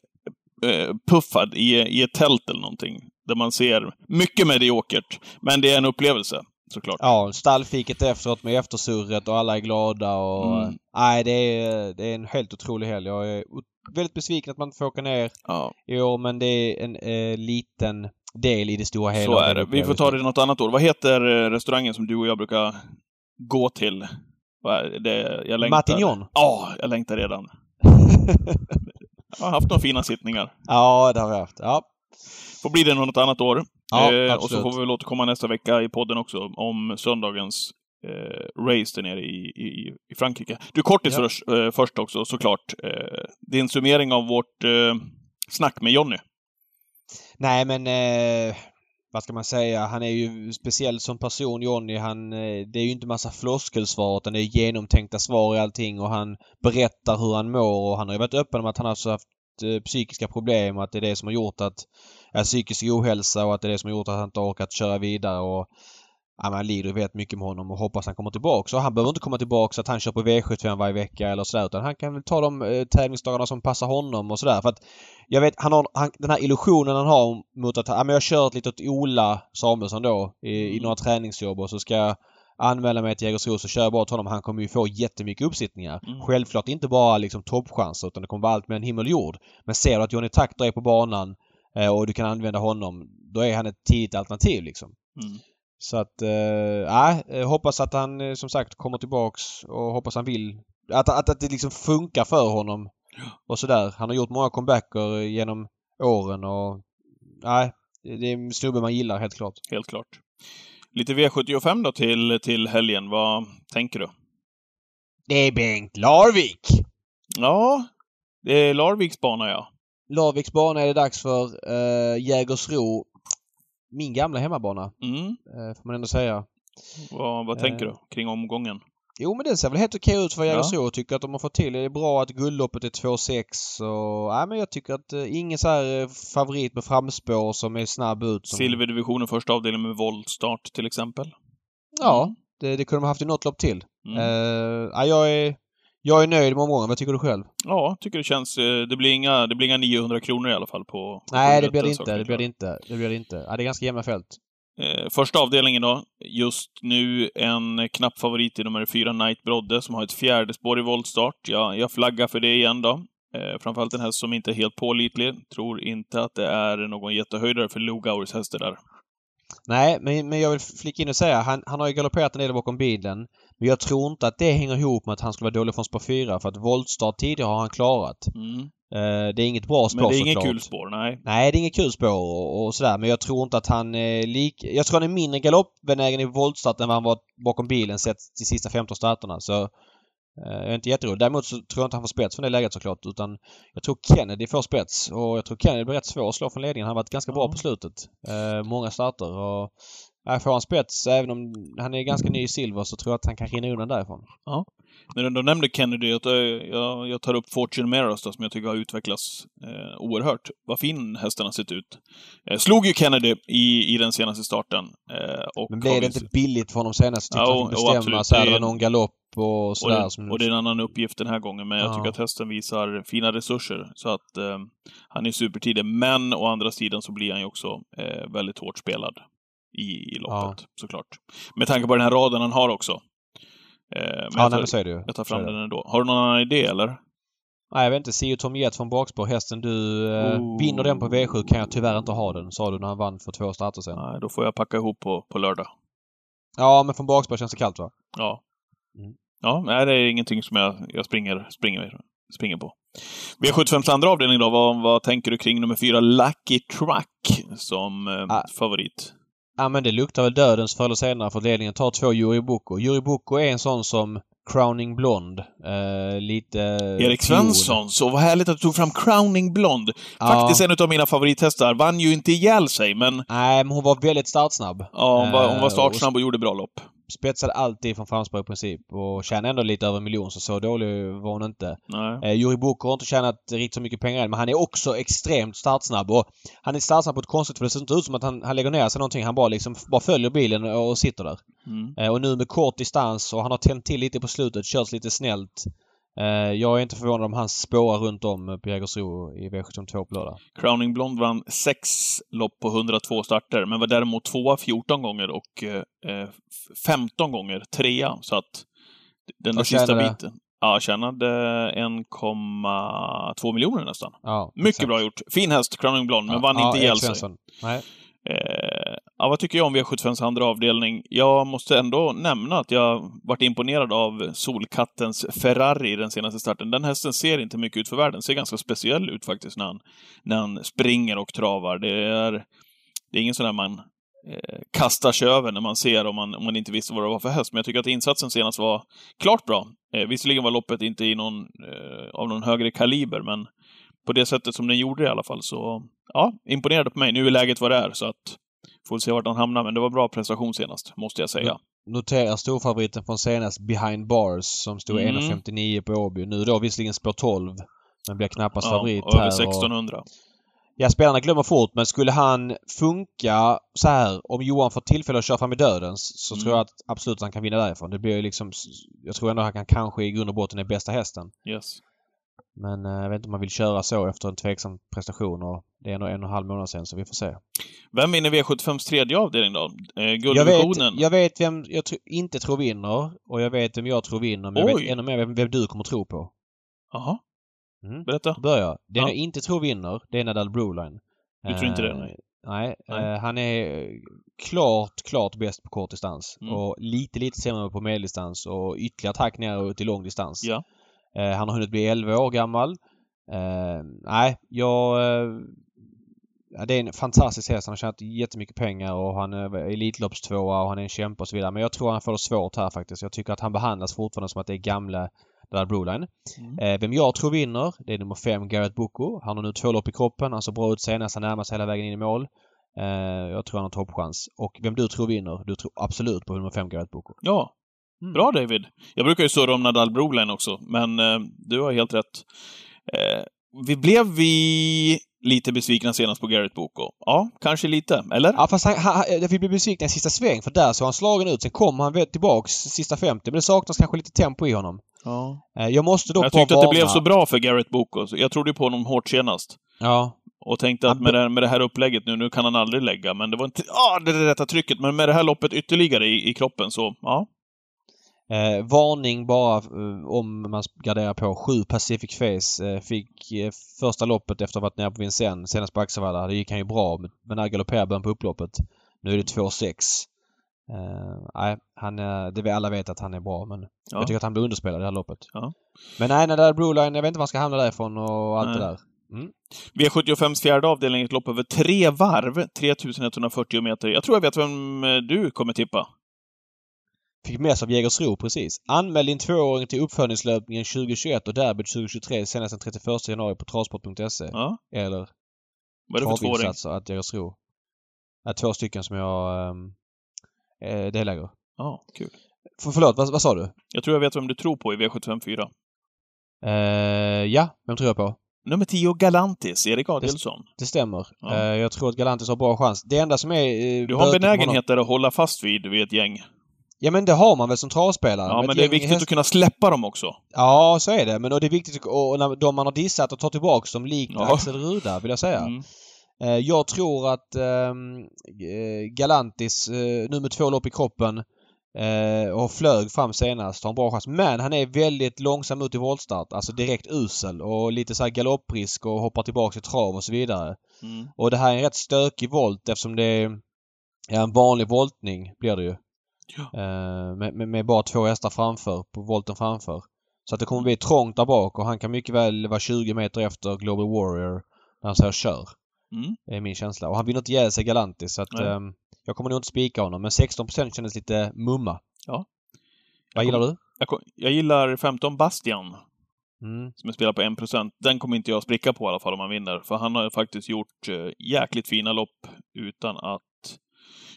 puffad i, i ett tält eller någonting. Där man ser mycket mediokert, men det är en upplevelse, såklart. Ja, stallfiket efteråt med eftersurret och alla är glada och... Mm. Nej, det är, det är en helt otrolig helg. Jag är väldigt besviken att man inte får åka ner Ja, i år men det är en eh, liten del i det stora hela. så är det. Vi får ta det något annat år. Vad heter eh, restaurangen som du och jag brukar gå till? Det? Jag längtar. Matignon. Ja, jag längtar redan. [LAUGHS] Jag har haft några fina sittningar. ja, det har vi haft. Ja. Får bli det något annat år. Ja, eh, och så får vi väl återkomma nästa vecka i podden också om söndagens eh, race där nere i, i, i Frankrike. Du, kortis Ja. först, eh, först också såklart. Eh, din summering av vårt eh, snack med Jonny. Nej men eh, vad ska man säga? Han är ju speciell som person Johnny. Han, eh, det är ju inte massa floskelsvar utan det är genomtänkta svar i allting och han berättar hur han mår och han har ju varit öppen om att han har haft eh, psykiska problem och att det är det som har gjort att... Ja, psykisk ohälsa och att det är det som har gjort att han inte orkat köra vidare och... Ja, man lider vet mycket med honom och hoppas han kommer tillbaka. Och han behöver inte komma tillbaka så att han kör på V75 varje vecka eller sådär utan han kan väl ta de eh, tävlingsdagarna som passar honom och sådär. För att jag vet, han har han, den här illusionen han har mot att ja, men jag har kört lite åt Ola Samuelsson då i, i Mm. några träningsjobb och så ska jag anmäla mig till Jägersro så kör jag bara åt honom. Han kommer ju få jättemycket uppsittningar. Mm. Självklart inte bara liksom toppchanser utan det kommer vara allt mellan himmel och jord. Men ser du att Johnny Takter är på banan eh, och du kan använda honom, då är han ett tidigt alternativ liksom. Mm. Så att, eh, äh, hoppas att han eh, som sagt kommer tillbaks och hoppas han vill. Att, att, att det liksom funkar för honom. Och sådär. Han har gjort många comebacker genom åren och... Nej, det är en snubbe man gillar helt klart. Helt klart. Lite V75 då till, till helgen. Vad tänker du? Det är Bengt Larvik! Ja, det är Larviks bana ja. Larviks bana är det dags för uh, Jägersro. Min gamla hemmabana, Mm. eh, får man ändå säga. Vad, vad Eh. tänker du kring omgången? Jo men den ser väl helt okej ut för Ja. Jag tycker att de har fått till det. Är bra att guldloppet är 2,6 och... Nej men jag tycker att uh, ingen så här eh, favorit med framspår som är snabb ut. Som... Silverdivisionen första avdelningen med voltstart till exempel. Ja, det, det kunde de haft i något lopp till. Mm. Eh, ja, jag, är, jag är nöjd med omgången. Vad tycker du själv? Ja, tycker det känns... eh, Det blir inga, det blir inga 900 kronor i alla fall på... Nej, det blir det inte. Det jag blir det inte. Det blir det inte. Ja, det är ganska jämna fält. Eh, första avdelningen då. Just nu en knapp favorit i nummer fyra, Knight Brodde, som har ett fjärde spår i voltstart. Jag, jag flaggar för det igen då. Eh, framförallt en häst som inte är helt pålitlig. Tror inte att det är någon jättehöjdare för Lugauers hästar där. Nej, men, men jag vill flika in och säga han, han har ju galopperat en del bakom bilen. Men jag tror inte att det hänger ihop med att han skulle vara dålig från spår 4 för att voltstart tidigare har han klarat. Mm. Eh, det är inget bra spår Men det är inget såklart. kul spår, nej. Nej, det är inget kul spår och, och sådär. Men jag tror inte att han är lik... Jag tror han är mindre galoppbenägen i voltstart än vad han var bakom bilen sett de sista 15 starterna. Så eh, jag är inte jätterolig. Däremot så tror jag inte han får spets från det läget såklart. Utan jag tror Kennedy får spets. Och jag tror Kennedy blir rätt svår att slå från ledningen. Han har varit ganska bra på slutet. Eh, många starter och... Nej, får han spets, även om han är ganska ny i silver, så tror jag att han kan rinna undan därifrån. När du ändå nämnde Kennedy, jag, jag, jag tar upp Fortune Meros då, som jag tycker har utvecklats eh, oerhört. Vad fin hästen har sett ut. Eh, slog ju Kennedy i, i den senaste starten. Eh, och Men blev det inte billigt för honom senast? Tyckte Ja, jo, bestämma absolut. så här, Det det är någon galopp och och sådär. det, som... och det är en annan uppgift den här gången, men jag Ja. tycker att hästen visar fina resurser. Så att eh, han är supertidig. Men å andra sidan så blir han ju också eh, väldigt hårt spelad i, i loppet, såklart. Med tanke på den här raden han har också. Eh, men ja, jag, nej, tar, men så är det ju. jag tar fram den ändå. Har du någon annan idé, eller? Nej, jag vet inte. Sio Tom Jet från bakspår. Hästen du eh, Oh. vinner den på V7 kan jag tyvärr inte ha den, sa du när han vann för två starter sen. Nej, då får jag packa ihop på, på lördag. Ja, men från bakspår känns det kallt va? Ja. Mm. Ja, nej, det är ingenting som jag, jag springer, springer, springer på. V75 andra avdelning då, vad, vad tänker du kring nummer fyra, Lucky Truck, som eh, Ah. favorit? Ja, men det luktar väl dödens förr eller senare för ledningen tar två Yuri Boko. Yuri Boko är en sån som Crowning Blond. Eh, lite... Erik Svensson, så vad härligt att du tog fram Crowning Blond. Ja. Faktiskt en av mina favorithästar. Vann ju inte ihjäl sig, men Nej, men hon var väldigt startsnabb. ja, hon, var, hon var Eh, startsnabb och gjorde bra lopp. Spetsade alltid från framspår i princip och tjänade ändå lite över en miljon så så dålig var hon inte. Nej. Eh, Juri Boko har inte tjänat riktigt så mycket pengar än men han är också extremt startsnabb och han är startsnabb på ett konstigt för det ser inte ut som att han, han lägger ner sig någonting. Han bara liksom bara följer bilen och, och sitter där. Mm. Eh, och nu med kort distans och han har tänt till lite på slutet, kört lite snällt. Eh, jag är inte förvånad om han spårar runt om på Jägersro i V72 på lördag. Crowning Blond vann sex lopp på 102 starter, men var däremot tvåa 14 gånger och eh, 15 gånger trea. Så att den där sista tjänade- biten... Ja, tjänade 1,2 miljoner nästan. Ja, Mycket exakt. bra gjort. Fin häst, Crowning Blond, men Ja, vann ja, inte ihjäl sig. Nej. Eh, ja, vad tycker jag om V75s andra avdelning? Jag måste ändå nämna att jag varit imponerad av Solkattens Ferrari i den senaste starten. Den hästen ser inte mycket ut för världen. Ser ganska speciell ut faktiskt när han, när han springer och travar. Det är, det är ingen sån där man eh, kastar sig över när man ser om man, om man inte visste vad det var för häst. Men jag tycker att insatsen senast var klart bra. Eh, visserligen var loppet inte i någon, eh, av någon högre kaliber, men på det sättet som den gjorde i alla fall så, ja, imponerade på mig. Nu är läget vad det är, så att får se vart han hamnar, men det var bra prestation senast, måste jag säga. Noterar storfavoriten från senast Behind Bars som stod Mm. 1,59 på Åby. Nu då visserligen spår 12. Men blir knappast Ja, favorit över här. Och, 1600. ja, spelarna glömmer fort men skulle han funka så här om Johan får tillfälle att köra fram i dödens så Mm. tror jag att absolut han kan vinna därifrån. Det blir ju liksom... Jag tror ändå att han kanske i grund och botten är bästa hästen. Yes. Men eh, jag vet inte om man vill köra så efter en tveksam prestation och det är ändå en och en halv månad sedan så vi får se. Vem vinner V75s tredje avdelning då? Eh, Jag Guldvisionen? vet, jag vet vem jag tro, inte tror vinner och jag vet vem jag tror vinner men jag Oj. vet ännu mer vem, vem du kommer tro på. Jaha, Mm. berätta. Då börjar jag. Den Ja. jag inte tror vinner, det är Nadal Broline. Du tror inte det, Eh, nej? Nej. Nej. eh, han är klart, klart bäst på kort distans. Mm. Och lite, lite sämre på medeldistans och ytterligare attack ner till lång distans. Ja. Eh, han har hunnit bli 11 år gammal. Eh, nej, jag... Eh, det är en fantastisk häst. Han har tjänat jättemycket pengar och han är Elitloppstvåa och han är en kämpe och så vidare. Men jag tror han får det svårt här faktiskt. Jag tycker att han behandlas fortfarande som att det är gamla Dal Broline. Mm. Vem jag tror vinner, det är nummer fem Garrett Boko. Han har nu två lopp i kroppen. Han såg bra ut senast. Han närmar sig hela vägen in i mål. Jag tror han har toppchans. Och vem du tror vinner? Du tror absolut på nummer fem Garrett Boko. Ja. Mm. Bra David. Jag brukar ju surra om Nadal Broline också, men eh, du har helt rätt. Eh, vi blev vi lite besvikna senast på Garrett Boko? Ja, kanske lite. Eller? Ja fast han, han, vi blev besvikna i sista sväng för där såg han slagen ut. Sen kom han tillbaks sista 50 men det saknas kanske lite tempo i honom. Ja. Eh, jag måste dock Jag tyckte att det blev så bra för Garrett Boko. Jag trodde ju på honom hårt senast. Ja. Och tänkte att med det, med det här upplägget nu, nu kan han aldrig lägga. Men det var inte ah, det, det rätta trycket. Men med det här loppet ytterligare i, i kroppen så, ja. Eh, varning bara eh, om man garderar på. 7 Pacific Face eh, fick eh, första loppet efter att ha varit nere på Vincennes senast på Axevalla. Det gick han ju bra men när galopperade början på upploppet. Nu är det 2-6. Eh, nej, han, eh, det vi alla vet att han är bra men ja. jag tycker att han blir underspelad i det här loppet. Ja. Men nej, när det där Broline, jag vet inte var han ska hamna därifrån och allt Nej. det där. V75s fjärde avdelning, ett lopp över tre varv, 3140 meter. Jag tror jag vet vem du kommer tippa. Fick med sig av Jägersro precis. Anmäl din tvååring till uppföljningslöpningen 2021 och derbyt 2023 senast den 31 januari på travsport.se. Ja, Eller vad är det för tvååring? att Jägersro. Det är två stycken som jag ähm, eh, deläger. Ja, kul. För, förlåt, vad, vad sa du? Jag tror jag vet vem du tror på i V75 4. Eh, ja, vem tror jag på? Nummer 10, Galantis, Erik Adielsson. Det stämmer. Ja. Eh, jag tror att Galantis har bra chans. Det enda som är... Eh, Du har en benägenhet där att hålla fast vid, vid ett gäng. Ja men det har man väl som travspelare? Ja, men det är viktigt häst- att kunna släppa dem också. Ja, så är det. Men och det är viktigt att- och när de man har dissat och ta tillbaks dem likt Ja. Axel Ruda, vill jag säga. Mm. Eh, Jag tror att ehm, eh, Galantis, eh, nu med två lopp i kroppen eh, och flög fram senast, har en bra chans. Men han är väldigt långsam ut i voltstart. Alltså direkt usel och lite så här galopprisk och hoppar tillbaka i trav och så vidare. Mm. Och det här är en rätt stökig volt eftersom det är en vanlig voltning blir det ju. Ja. Eh, med, med, med bara två hästar framför, på volten framför. Så att det kommer bli trångt där bak och han kan mycket väl vara 20 meter efter Global Warrior när han säger kör. Mm. Det är min känsla. Och han vill inte ihjäl sig Galantis så att ehm, jag kommer nog inte spika honom. Men 16% kändes lite mumma. Ja. Vad Jag gillar du? Jag, jag gillar 15 Bastian, Mm. som är spelad på 1%. Den kommer inte jag spricka på i alla fall om han vinner. För han har ju faktiskt gjort eh, jäkligt fina lopp utan att,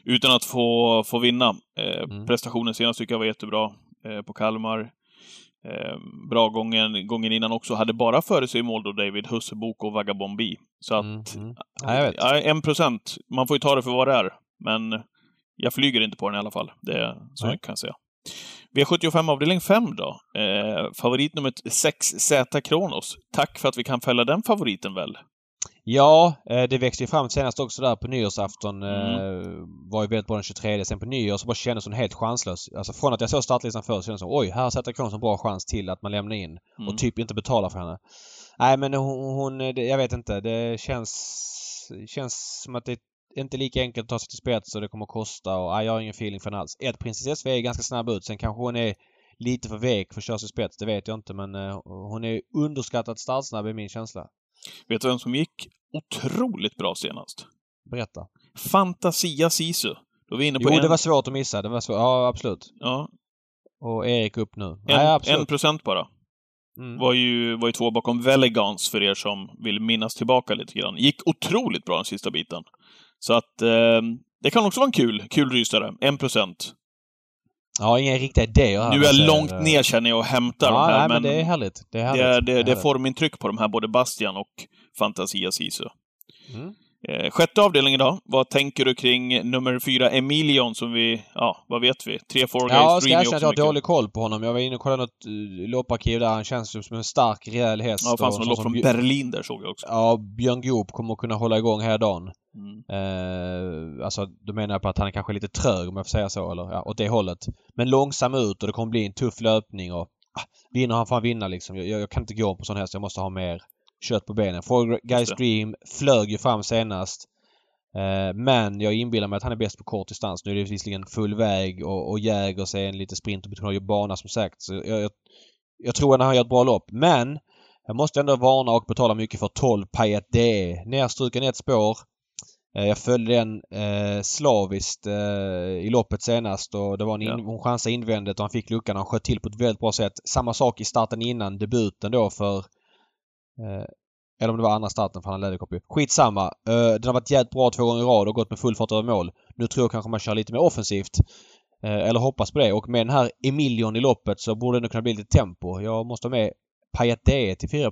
utan att få, få vinna. Eh, Mm. Prestationen senast tycker jag var jättebra eh, på Kalmar. Eh, bra gången, gången innan också. Hade bara före sig i mål då David Hussebok och Vagabond B. Så att, Mm. Mm. Vet. Ja, en procent. Man får ju ta det för vad det är. Men jag flyger inte på den i alla fall. Det är så Nej. jag kan säga. V75 avdelning 5 då. Eh, favorit nummer 6, Z Kronos. Tack för att vi kan fälla den favoriten väl? Ja, eh, det växte ju fram senast också där på nyårsafton. Mm. Eh, var ju väldigt bra den 23. Sen på nyår så bara kändes hon helt chanslös. Alltså från att jag såg startlistan först kändes det som oj, här sätter Kronos en bra chans till att man lämnar in Mm. och typ inte betalar för henne. Nej men hon, hon det, jag vet inte. Det känns, känns som att det inte är lika enkelt att ta sig till spets och det kommer att kosta och nej, jag har ingen feeling för henne alls. Ett Princess SV är ganska snabb ut. Sen kanske hon är lite för vek för att köra sig spets. Det vet jag inte men eh, hon är underskattat startsnabb i min känsla. Vet du vem som gick otroligt bra senast? Berätta. Fantasia Sisu. Då vi inne på Jo, en, det var svårt att missa. Det var svårt. Ja, absolut. ja, Och Erik upp nu. en, Nej, en procent bara. Mm. Var ju, var ju två bakom Velegans för er som vill minnas tillbaka lite grann. Gick otroligt bra den sista biten. Så att eh, det kan också vara en kul, kul rysare. En procent. Ja, inga riktiga idéer här. Nu är jag långt ner känner jag och hämtar Ja, de här, nej, men, men det är härligt. Det är härligt. det är, det, det är härligt. formintryck på de här, både Bastian och Fantasia Sisu. Mm. Eh, sjätte avdelningen då. Vad tänker du kring nummer fyra, Emilion, som vi... Ja, vad vet vi? Tre Four Guys Ja, jag ska erkänna att jag har dålig koll på honom. Jag var inne och kollade något uh, lopparkiv där. Han känns ju som en stark, rejäl häst. Ja, det fanns något lopp från Björ- Berlin där såg jag också. Ja, Björn Goop kommer att kunna hålla igång hela dagen. Mm. Eh, alltså, då menar jag på att han är kanske lite trög om jag får säga så, eller ja, åt det hållet. Men långsam ut och det kommer bli en tuff löpning och ah, vinner han får han vinna liksom. Jag, jag, jag kan inte gå på sån häst. Jag måste ha mer kött på benen. Four Guys. Dream flög ju fram senast. Eh, men jag inbillar mig att han är bäst på kort distans. Nu är det visserligen full väg och, och Jägers är en lite sprint och betonad bana som sagt. Så jag, jag, jag tror att han gör ett bra lopp. Men jag måste ändå varna och betala mycket för 12 Payet DE. Nerstruken ett spår. Eh, Jag följde den eh, slaviskt eh, i loppet senast och det var en in, Ja. hon chansade invändigt och han fick luckan och han sköt till på ett väldigt bra sätt. Samma sak i starten innan debuten då för eh, eller om det var andra starten för han hade läderkoppel. Skitsamma. Uh, den har varit jävligt bra två gånger i rad och gått med full fart över mål. Nu tror jag kanske man kör lite mer offensivt. Eh, eller hoppas på det. Och med den här Emilion i loppet så borde det nog kunna bli lite tempo. Jag måste ha med Payet till 4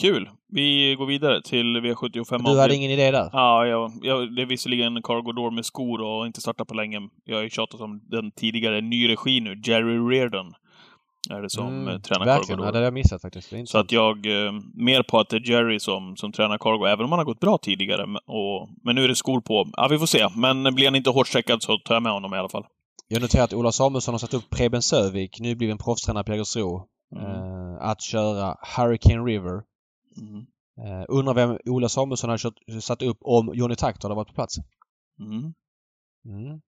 Kul! Vi går vidare till V75. Du hade ingen idé där? Ja, jag, jag, det är visserligen Cargo Door med skor och inte startat på länge. Jag har ju tjatat om den tidigare, ny regi nu, Jerry Reardon. Är det som Mm, mm, tränar Verkligen. Cargo Ja, Door. det hade jag missat faktiskt. Så att jag, eh, mer på att det är Jerry som, som tränar Cargo, även om han har gått bra tidigare. Och, men nu är det skor på. Ja, vi får se. Men blir han inte hårt checkad så tar jag med honom i alla fall. Jag noterar att Ola Samuelsson har satt upp Preben Sövik, nybliven proffstränare på Jägersro, Mm. eh, att köra Hurricane River. Mm. Eh, undrar vem Ola Samuelsson har kört, satt upp om Johnny Takter hade varit på plats. Mm. Mm.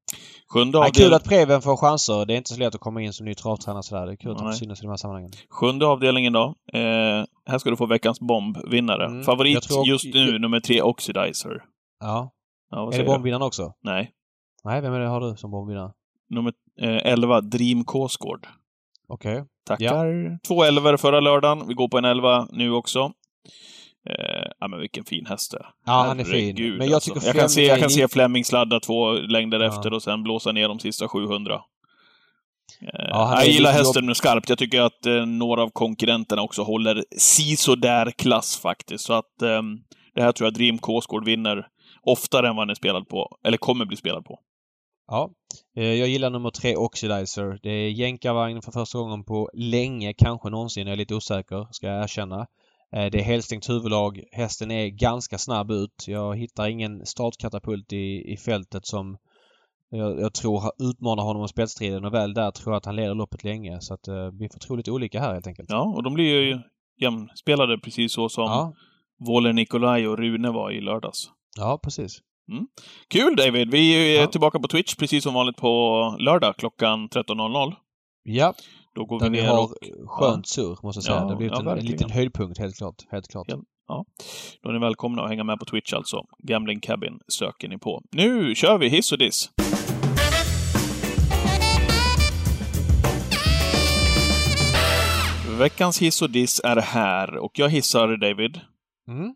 Sjunde, Ja, kul att Preben får chanser. Det är inte så lätt att komma in som ny travtränare sådär. Det är kul att Nej. får synas i de här sammanhangen. sjunde avdelningen då. Eh, här ska du få veckans bombvinnare. Mm, jag Favorit tror- just nu, nummer tre, Oxidizer. Ja. Ja, Är det bombvinnaren också? Nej. Nej, vem är det har du som bombvinnare? Nummer eh, 11, Dream Kåsgård. Okej. Tackar. Två elver förra lördagen. Vi går på en elva nu också. Eh, ja, men vilken fin häst det är. Ja, han är fin. Men jag alltså. jag kan se, jag kan se Fleming sladda två längder Ja. efter och sen blåsa ner de sista 700. Eh, Ja, jag gillar hästen nu skarpt. Jag tycker att eh, några av konkurrenterna också håller sisådär klass faktiskt. Så att eh, det här tror jag Dream Kåsgård vinner oftare än vad han är spelad på, eller kommer bli spelad på. Ja. Eh, Jag gillar nummer tre Oxidizer. Det är jänkarvagn för första gången på länge, kanske någonsin. Jag är lite osäker, ska jag erkänna. Eh, Det är helstängt huvudlag. Hästen är ganska snabb ut. Jag hittar ingen startkatapult i, i fältet som jag, jag tror utmanar honom om spetsstriden och väl där tror jag att han leder loppet länge. Så att eh, vi får tro lite olika här helt enkelt. Ja, och de blir ju jämnspelade precis så som Ja, Våler Nikolaj och Rune var i lördags. ja precis. Kul David! Vi är Ja. tillbaka på Twitch precis som vanligt på lördag klockan 13.00. Ja, Då går där vi vi ner har och skönt surr måste jag säga. Ja, det har blivit ja, en, en liten höjdpunkt helt klart. Helt klart. Ja. då är ni välkomna att hänga med på Twitch alltså. Gambling Cabin söker ni på. Nu kör vi hiss och diss! Veckans hiss och diss är här och jag hissar David. Mm.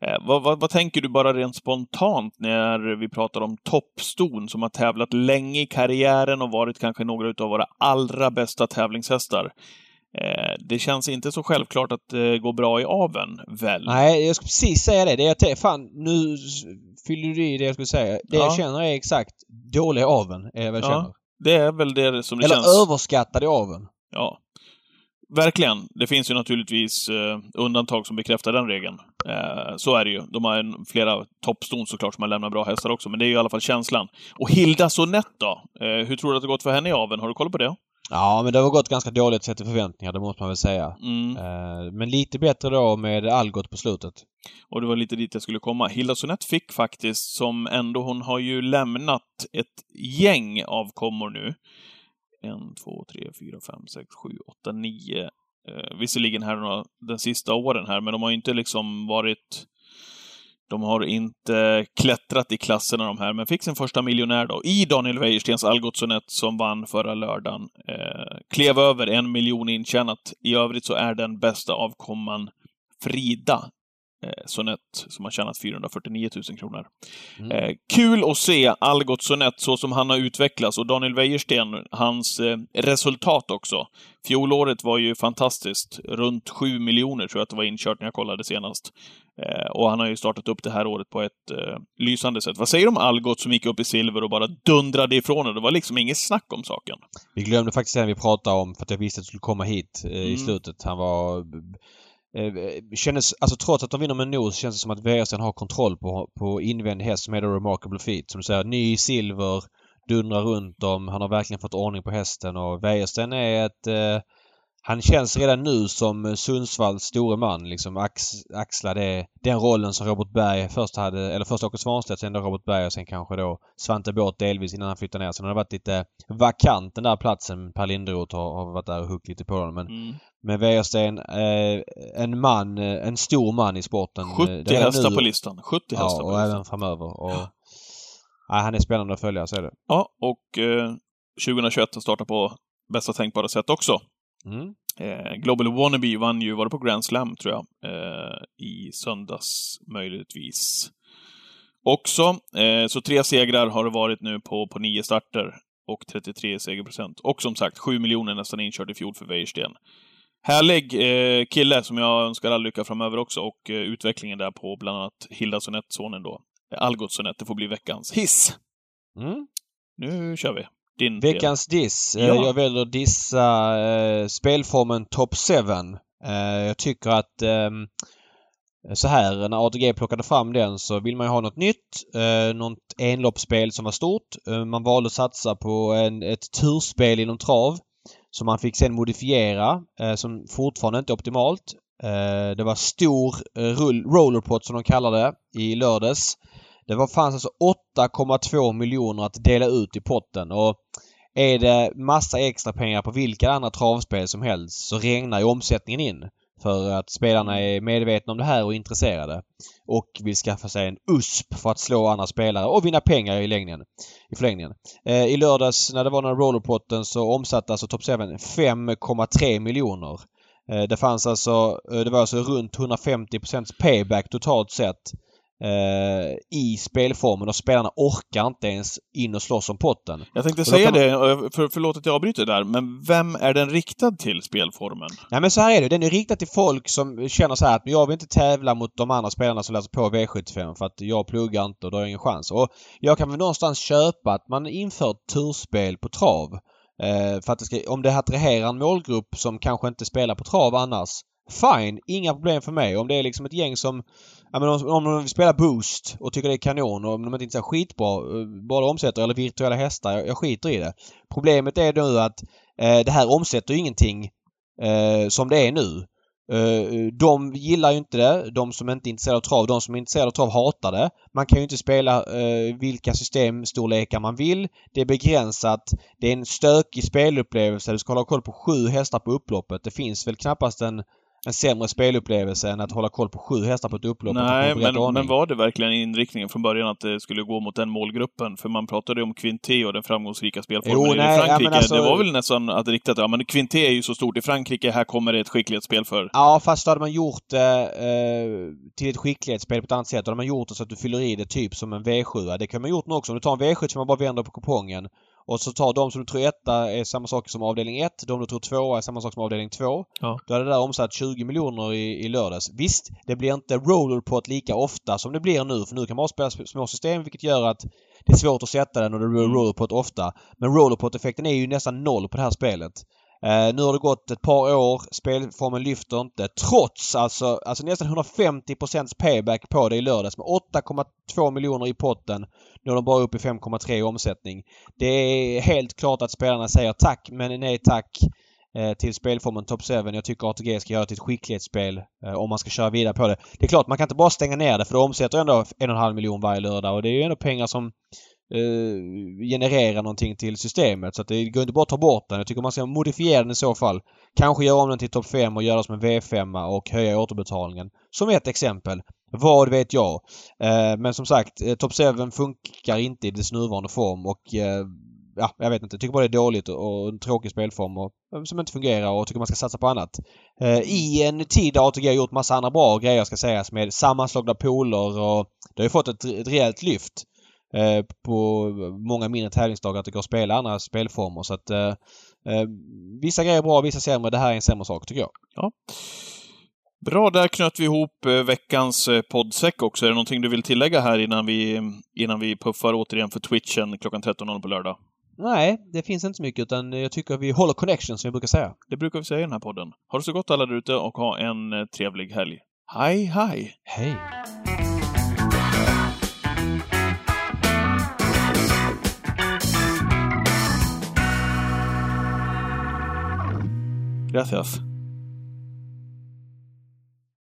Eh, vad, vad, vad tänker du bara rent spontant när vi pratar om toppston som har tävlat länge i karriären och varit kanske några av våra allra bästa tävlingshästar? Eh, det känns inte så självklart att det går bra i aven, väl? Nej, jag skulle precis säga det. det te- fan, nu fyller du i det jag skulle säga. Det Ja. jag känner är exakt dålig aven, är vad jag Ja, känner. Det är väl det som det Eller känns. överskattad i aven. Ja. Verkligen. Det finns ju naturligtvis eh, undantag som bekräftar den regeln. Eh, så är det ju. De har en, flera toppston såklart som har lämnat bra hästar också, men det är ju i alla fall känslan. Och Hilda Sonett då? Eh, hur tror du att det gått för henne i aveln? Har du koll på det? Ja, men det har gått ganska dåligt sett till förväntningar, det måste man väl säga. Mm. Eh, Men lite bättre då med Algot på slutet. Och det var lite dit jag skulle komma. Hilda Sonett fick faktiskt, som ändå, hon har ju lämnat ett gäng avkommor nu. En, två, tre, fyra, fem, sex, sju, åtta, nio. Eh, visserligen här några, den sista åren här, men de har ju inte liksom varit... De har inte klättrat i klasserna de här, men fick sin första miljonär då i Daniel Wäjerstens Algotssonet som vann förra lördagen. Eh, klev över en miljon intjänat. I övrigt så är den bästa avkomman Frida eh, Sonett som har tjänat 449 000 kronor. Mm. Eh, kul att se Algot Sonett så som han har utvecklats och Daniel Wäjersten, hans eh, resultat också. Fjolåret var ju fantastiskt. Runt 7 miljoner tror jag att det var inkört när jag kollade senast. Eh, och han har ju startat upp det här året på ett eh, lysande sätt. Vad säger du om Algot som gick upp i silver och bara dundrade ifrån det? Det var liksom inget snack om saken. Vi glömde faktiskt den vi pratade om för att jag visste att du skulle komma hit eh, i Mm. slutet. Han var... Eh, kändes, alltså trots att de vinner med nos känns det som att Wäjersten har kontroll på, på invändig häst som heter Remarkable Feet. Som du säger, ny i silver, dundrar runt dem. Han har verkligen fått ordning på hästen och Wäjersten är ett... Eh, han känns redan nu som Sundsvalls store man. Liksom ax, axlar det, den rollen som Robert Berg först hade, eller först Åke Svanstedt, sen då Robert Berg och sen kanske då Svante Båth delvis innan han flyttade ner. Sen har det varit lite vakant den där platsen. Per Linderoth har, har varit där och huggit lite på honom. Men Mm med Wäjersten, eh, en man, eh, en stor man i sporten. eh, 70 redan hästar nu. på listan. 70 Ja, hästar på och listan. även framöver. Och, ja, han är spännande att följa, så är det. Ja, och eh, 2021 har startat på bästa tänkbara sätt också. Mm. Eh, Global Wannabe vann ju, var det på Grand Slam tror jag, eh, i söndags möjligtvis. Också. Eh, så tre segrar har det varit nu på, på nio starter och 33 segerprocent. Och som sagt, 7 miljoner nästan inkört i fjol för Wäjersten. Härlig eh, kille som jag önskar all lycka framöver också och eh, utvecklingen där på bland annat Hilda Sonett, sonen då. Eh, Algot Sonett, det får bli veckans hiss. Mm. Nu kör vi. Din del. Veckans diss. Eh, Ja. Jag väljer att dissa eh, spelformen Top 7. Eh, jag tycker att ehm, så här, när ATG plockade fram den så vill man ju ha något nytt. Eh, något enloppsspel som var stort. Eh, man valde att satsa på en, ett turspel inom trav. Som man fick sen modifiera, eh, som fortfarande inte är optimalt. Eh, det var stor eh, rollerpot som de kallar det i lördags. Det var, fanns alltså 8,2 miljoner att dela ut i potten och är det massa extra pengar på vilka andra travspel som helst så regnar ju omsättningen in. För att spelarna är medvetna om det här och intresserade. Och vill skaffa sig en USP för att slå andra spelare och vinna pengar i, längden, i förlängningen. Eh, I lördags när det var den rollerpotten så omsatte alltså Top 7 5,3 miljoner. Eh, det fanns alltså, eh, det var alltså runt 150% payback totalt sett eh, i spelformen och spelarna orkar inte ens in och slåss om potten. Jag tänkte säga man- det, eh, för, förlåt att jag avbryter där, men vem är den riktad till, spelformen? Nej men så här är det. Den är riktad till folk som känner så här att jag vill inte tävla mot de andra spelarna som läser på V75 för att jag pluggar inte och då har jag ingen chans. Och jag kan väl någonstans köpa att man inför turspel på trav. Eh, för att det ska, om det attraherar en målgrupp som kanske inte spelar på trav annars. Fine, inga problem för mig. Om det är liksom ett gäng som... Ja, men om, om de vill spela Boost och tycker det är kanon och om de inte är skitbra, eh, bara omsätter eller virtuella hästar, jag, jag skiter i det. Problemet är nu att eh, det här omsätter ingenting eh, som det är nu. Eh, de gillar ju inte det. De som inte är intresserade av trav. De som är intresserade av trav hatar det. Man kan ju inte spela eh, vilka systemstorlekar man vill. Det är begränsat. Det är en stökig spelupplevelse. Du ska hålla koll på sju hästar på upploppet. Det finns väl knappast en, en sämre spelupplevelse än att hålla koll på sju hästar på ett upplopp. Nej, men, men var det verkligen inriktningen från början att det skulle gå mot den målgruppen? För man pratade ju om Quinté och den framgångsrika spelformen Jo, i nej, ja, Frankrike. alltså- Det var väl nästan att riktat, ja men Quinté är ju så stort i Frankrike, här kommer det ett skicklighetsspel för... Ja, fast då hade man gjort det eh, till ett skicklighetsspel på ett annat sätt. Då hade man gjort det så att du fyller i det typ som en V7. Det kan man gjort nu också. Om du tar en V7 som man bara vänder på kupongen och så tar de som du tror etta är samma sak som avdelning 1. De du tror tvåa är samma sak som avdelning 2. Ja. Då hade det där omsatt 20 miljoner i, i lördags. Visst, det blir inte rollerpot lika ofta som det blir nu. För nu kan man spela små system vilket gör att det är svårt att sätta den och det blir Mm. rollerpot ofta. Men rollerpot-effekten är ju nästan noll på det här spelet. Eh, nu har det gått ett par år. Spelformen lyfter inte. Trots alltså, alltså nästan 150% payback på det i lördags med 8,2 miljoner i potten. Nu är de bara uppe i 5,3 i omsättning. Det är helt klart att spelarna säger tack men nej tack eh, till spelformen Top 7. Jag tycker ATG ska göra det till ett skicklighetsspel eh, om man ska köra vidare på det. Det är klart man kan inte bara stänga ner det för det omsätter ändå en och en halv miljon varje lördag och det är ju ändå pengar som Eh, generera någonting till systemet. Så att det går inte bara att ta bort den. Jag tycker man ska modifiera den i så fall. Kanske göra om den till topp 5 och göra som en V5 och höja återbetalningen. Som ett exempel. Vad vet jag? Eh, men som sagt, eh, topp Top 7 funkar inte i dess nuvarande form och ja, jag vet inte. Jag tycker bara det är dåligt och, en tråkig spelform och, som inte fungerar och tycker man ska satsa på annat. Eh, I en tid där ATG har gjort massa andra bra grejer ska sägas med sammanslagna pooler och det har ju fått ett, ett rejält lyft eh, på många mindre tävlingsdagar att det går att spela andra spelformer så att eh, eh, vissa grejer är bra, vissa sämre. Det här är en sämre sak tycker jag. Ja. Bra, där knöt vi ihop eh, veckans poddsäck också. Är det någonting du vill tillägga här innan vi, innan vi puffar återigen för Twitchen klockan 13.00 på lördag? Nej, det finns inte så mycket utan jag tycker att vi håller connection som vi brukar säga. Det brukar vi säga i den här podden. Ha det så gott alla där ute och ha en trevlig helg. Hej, hej! Hej! Gracias.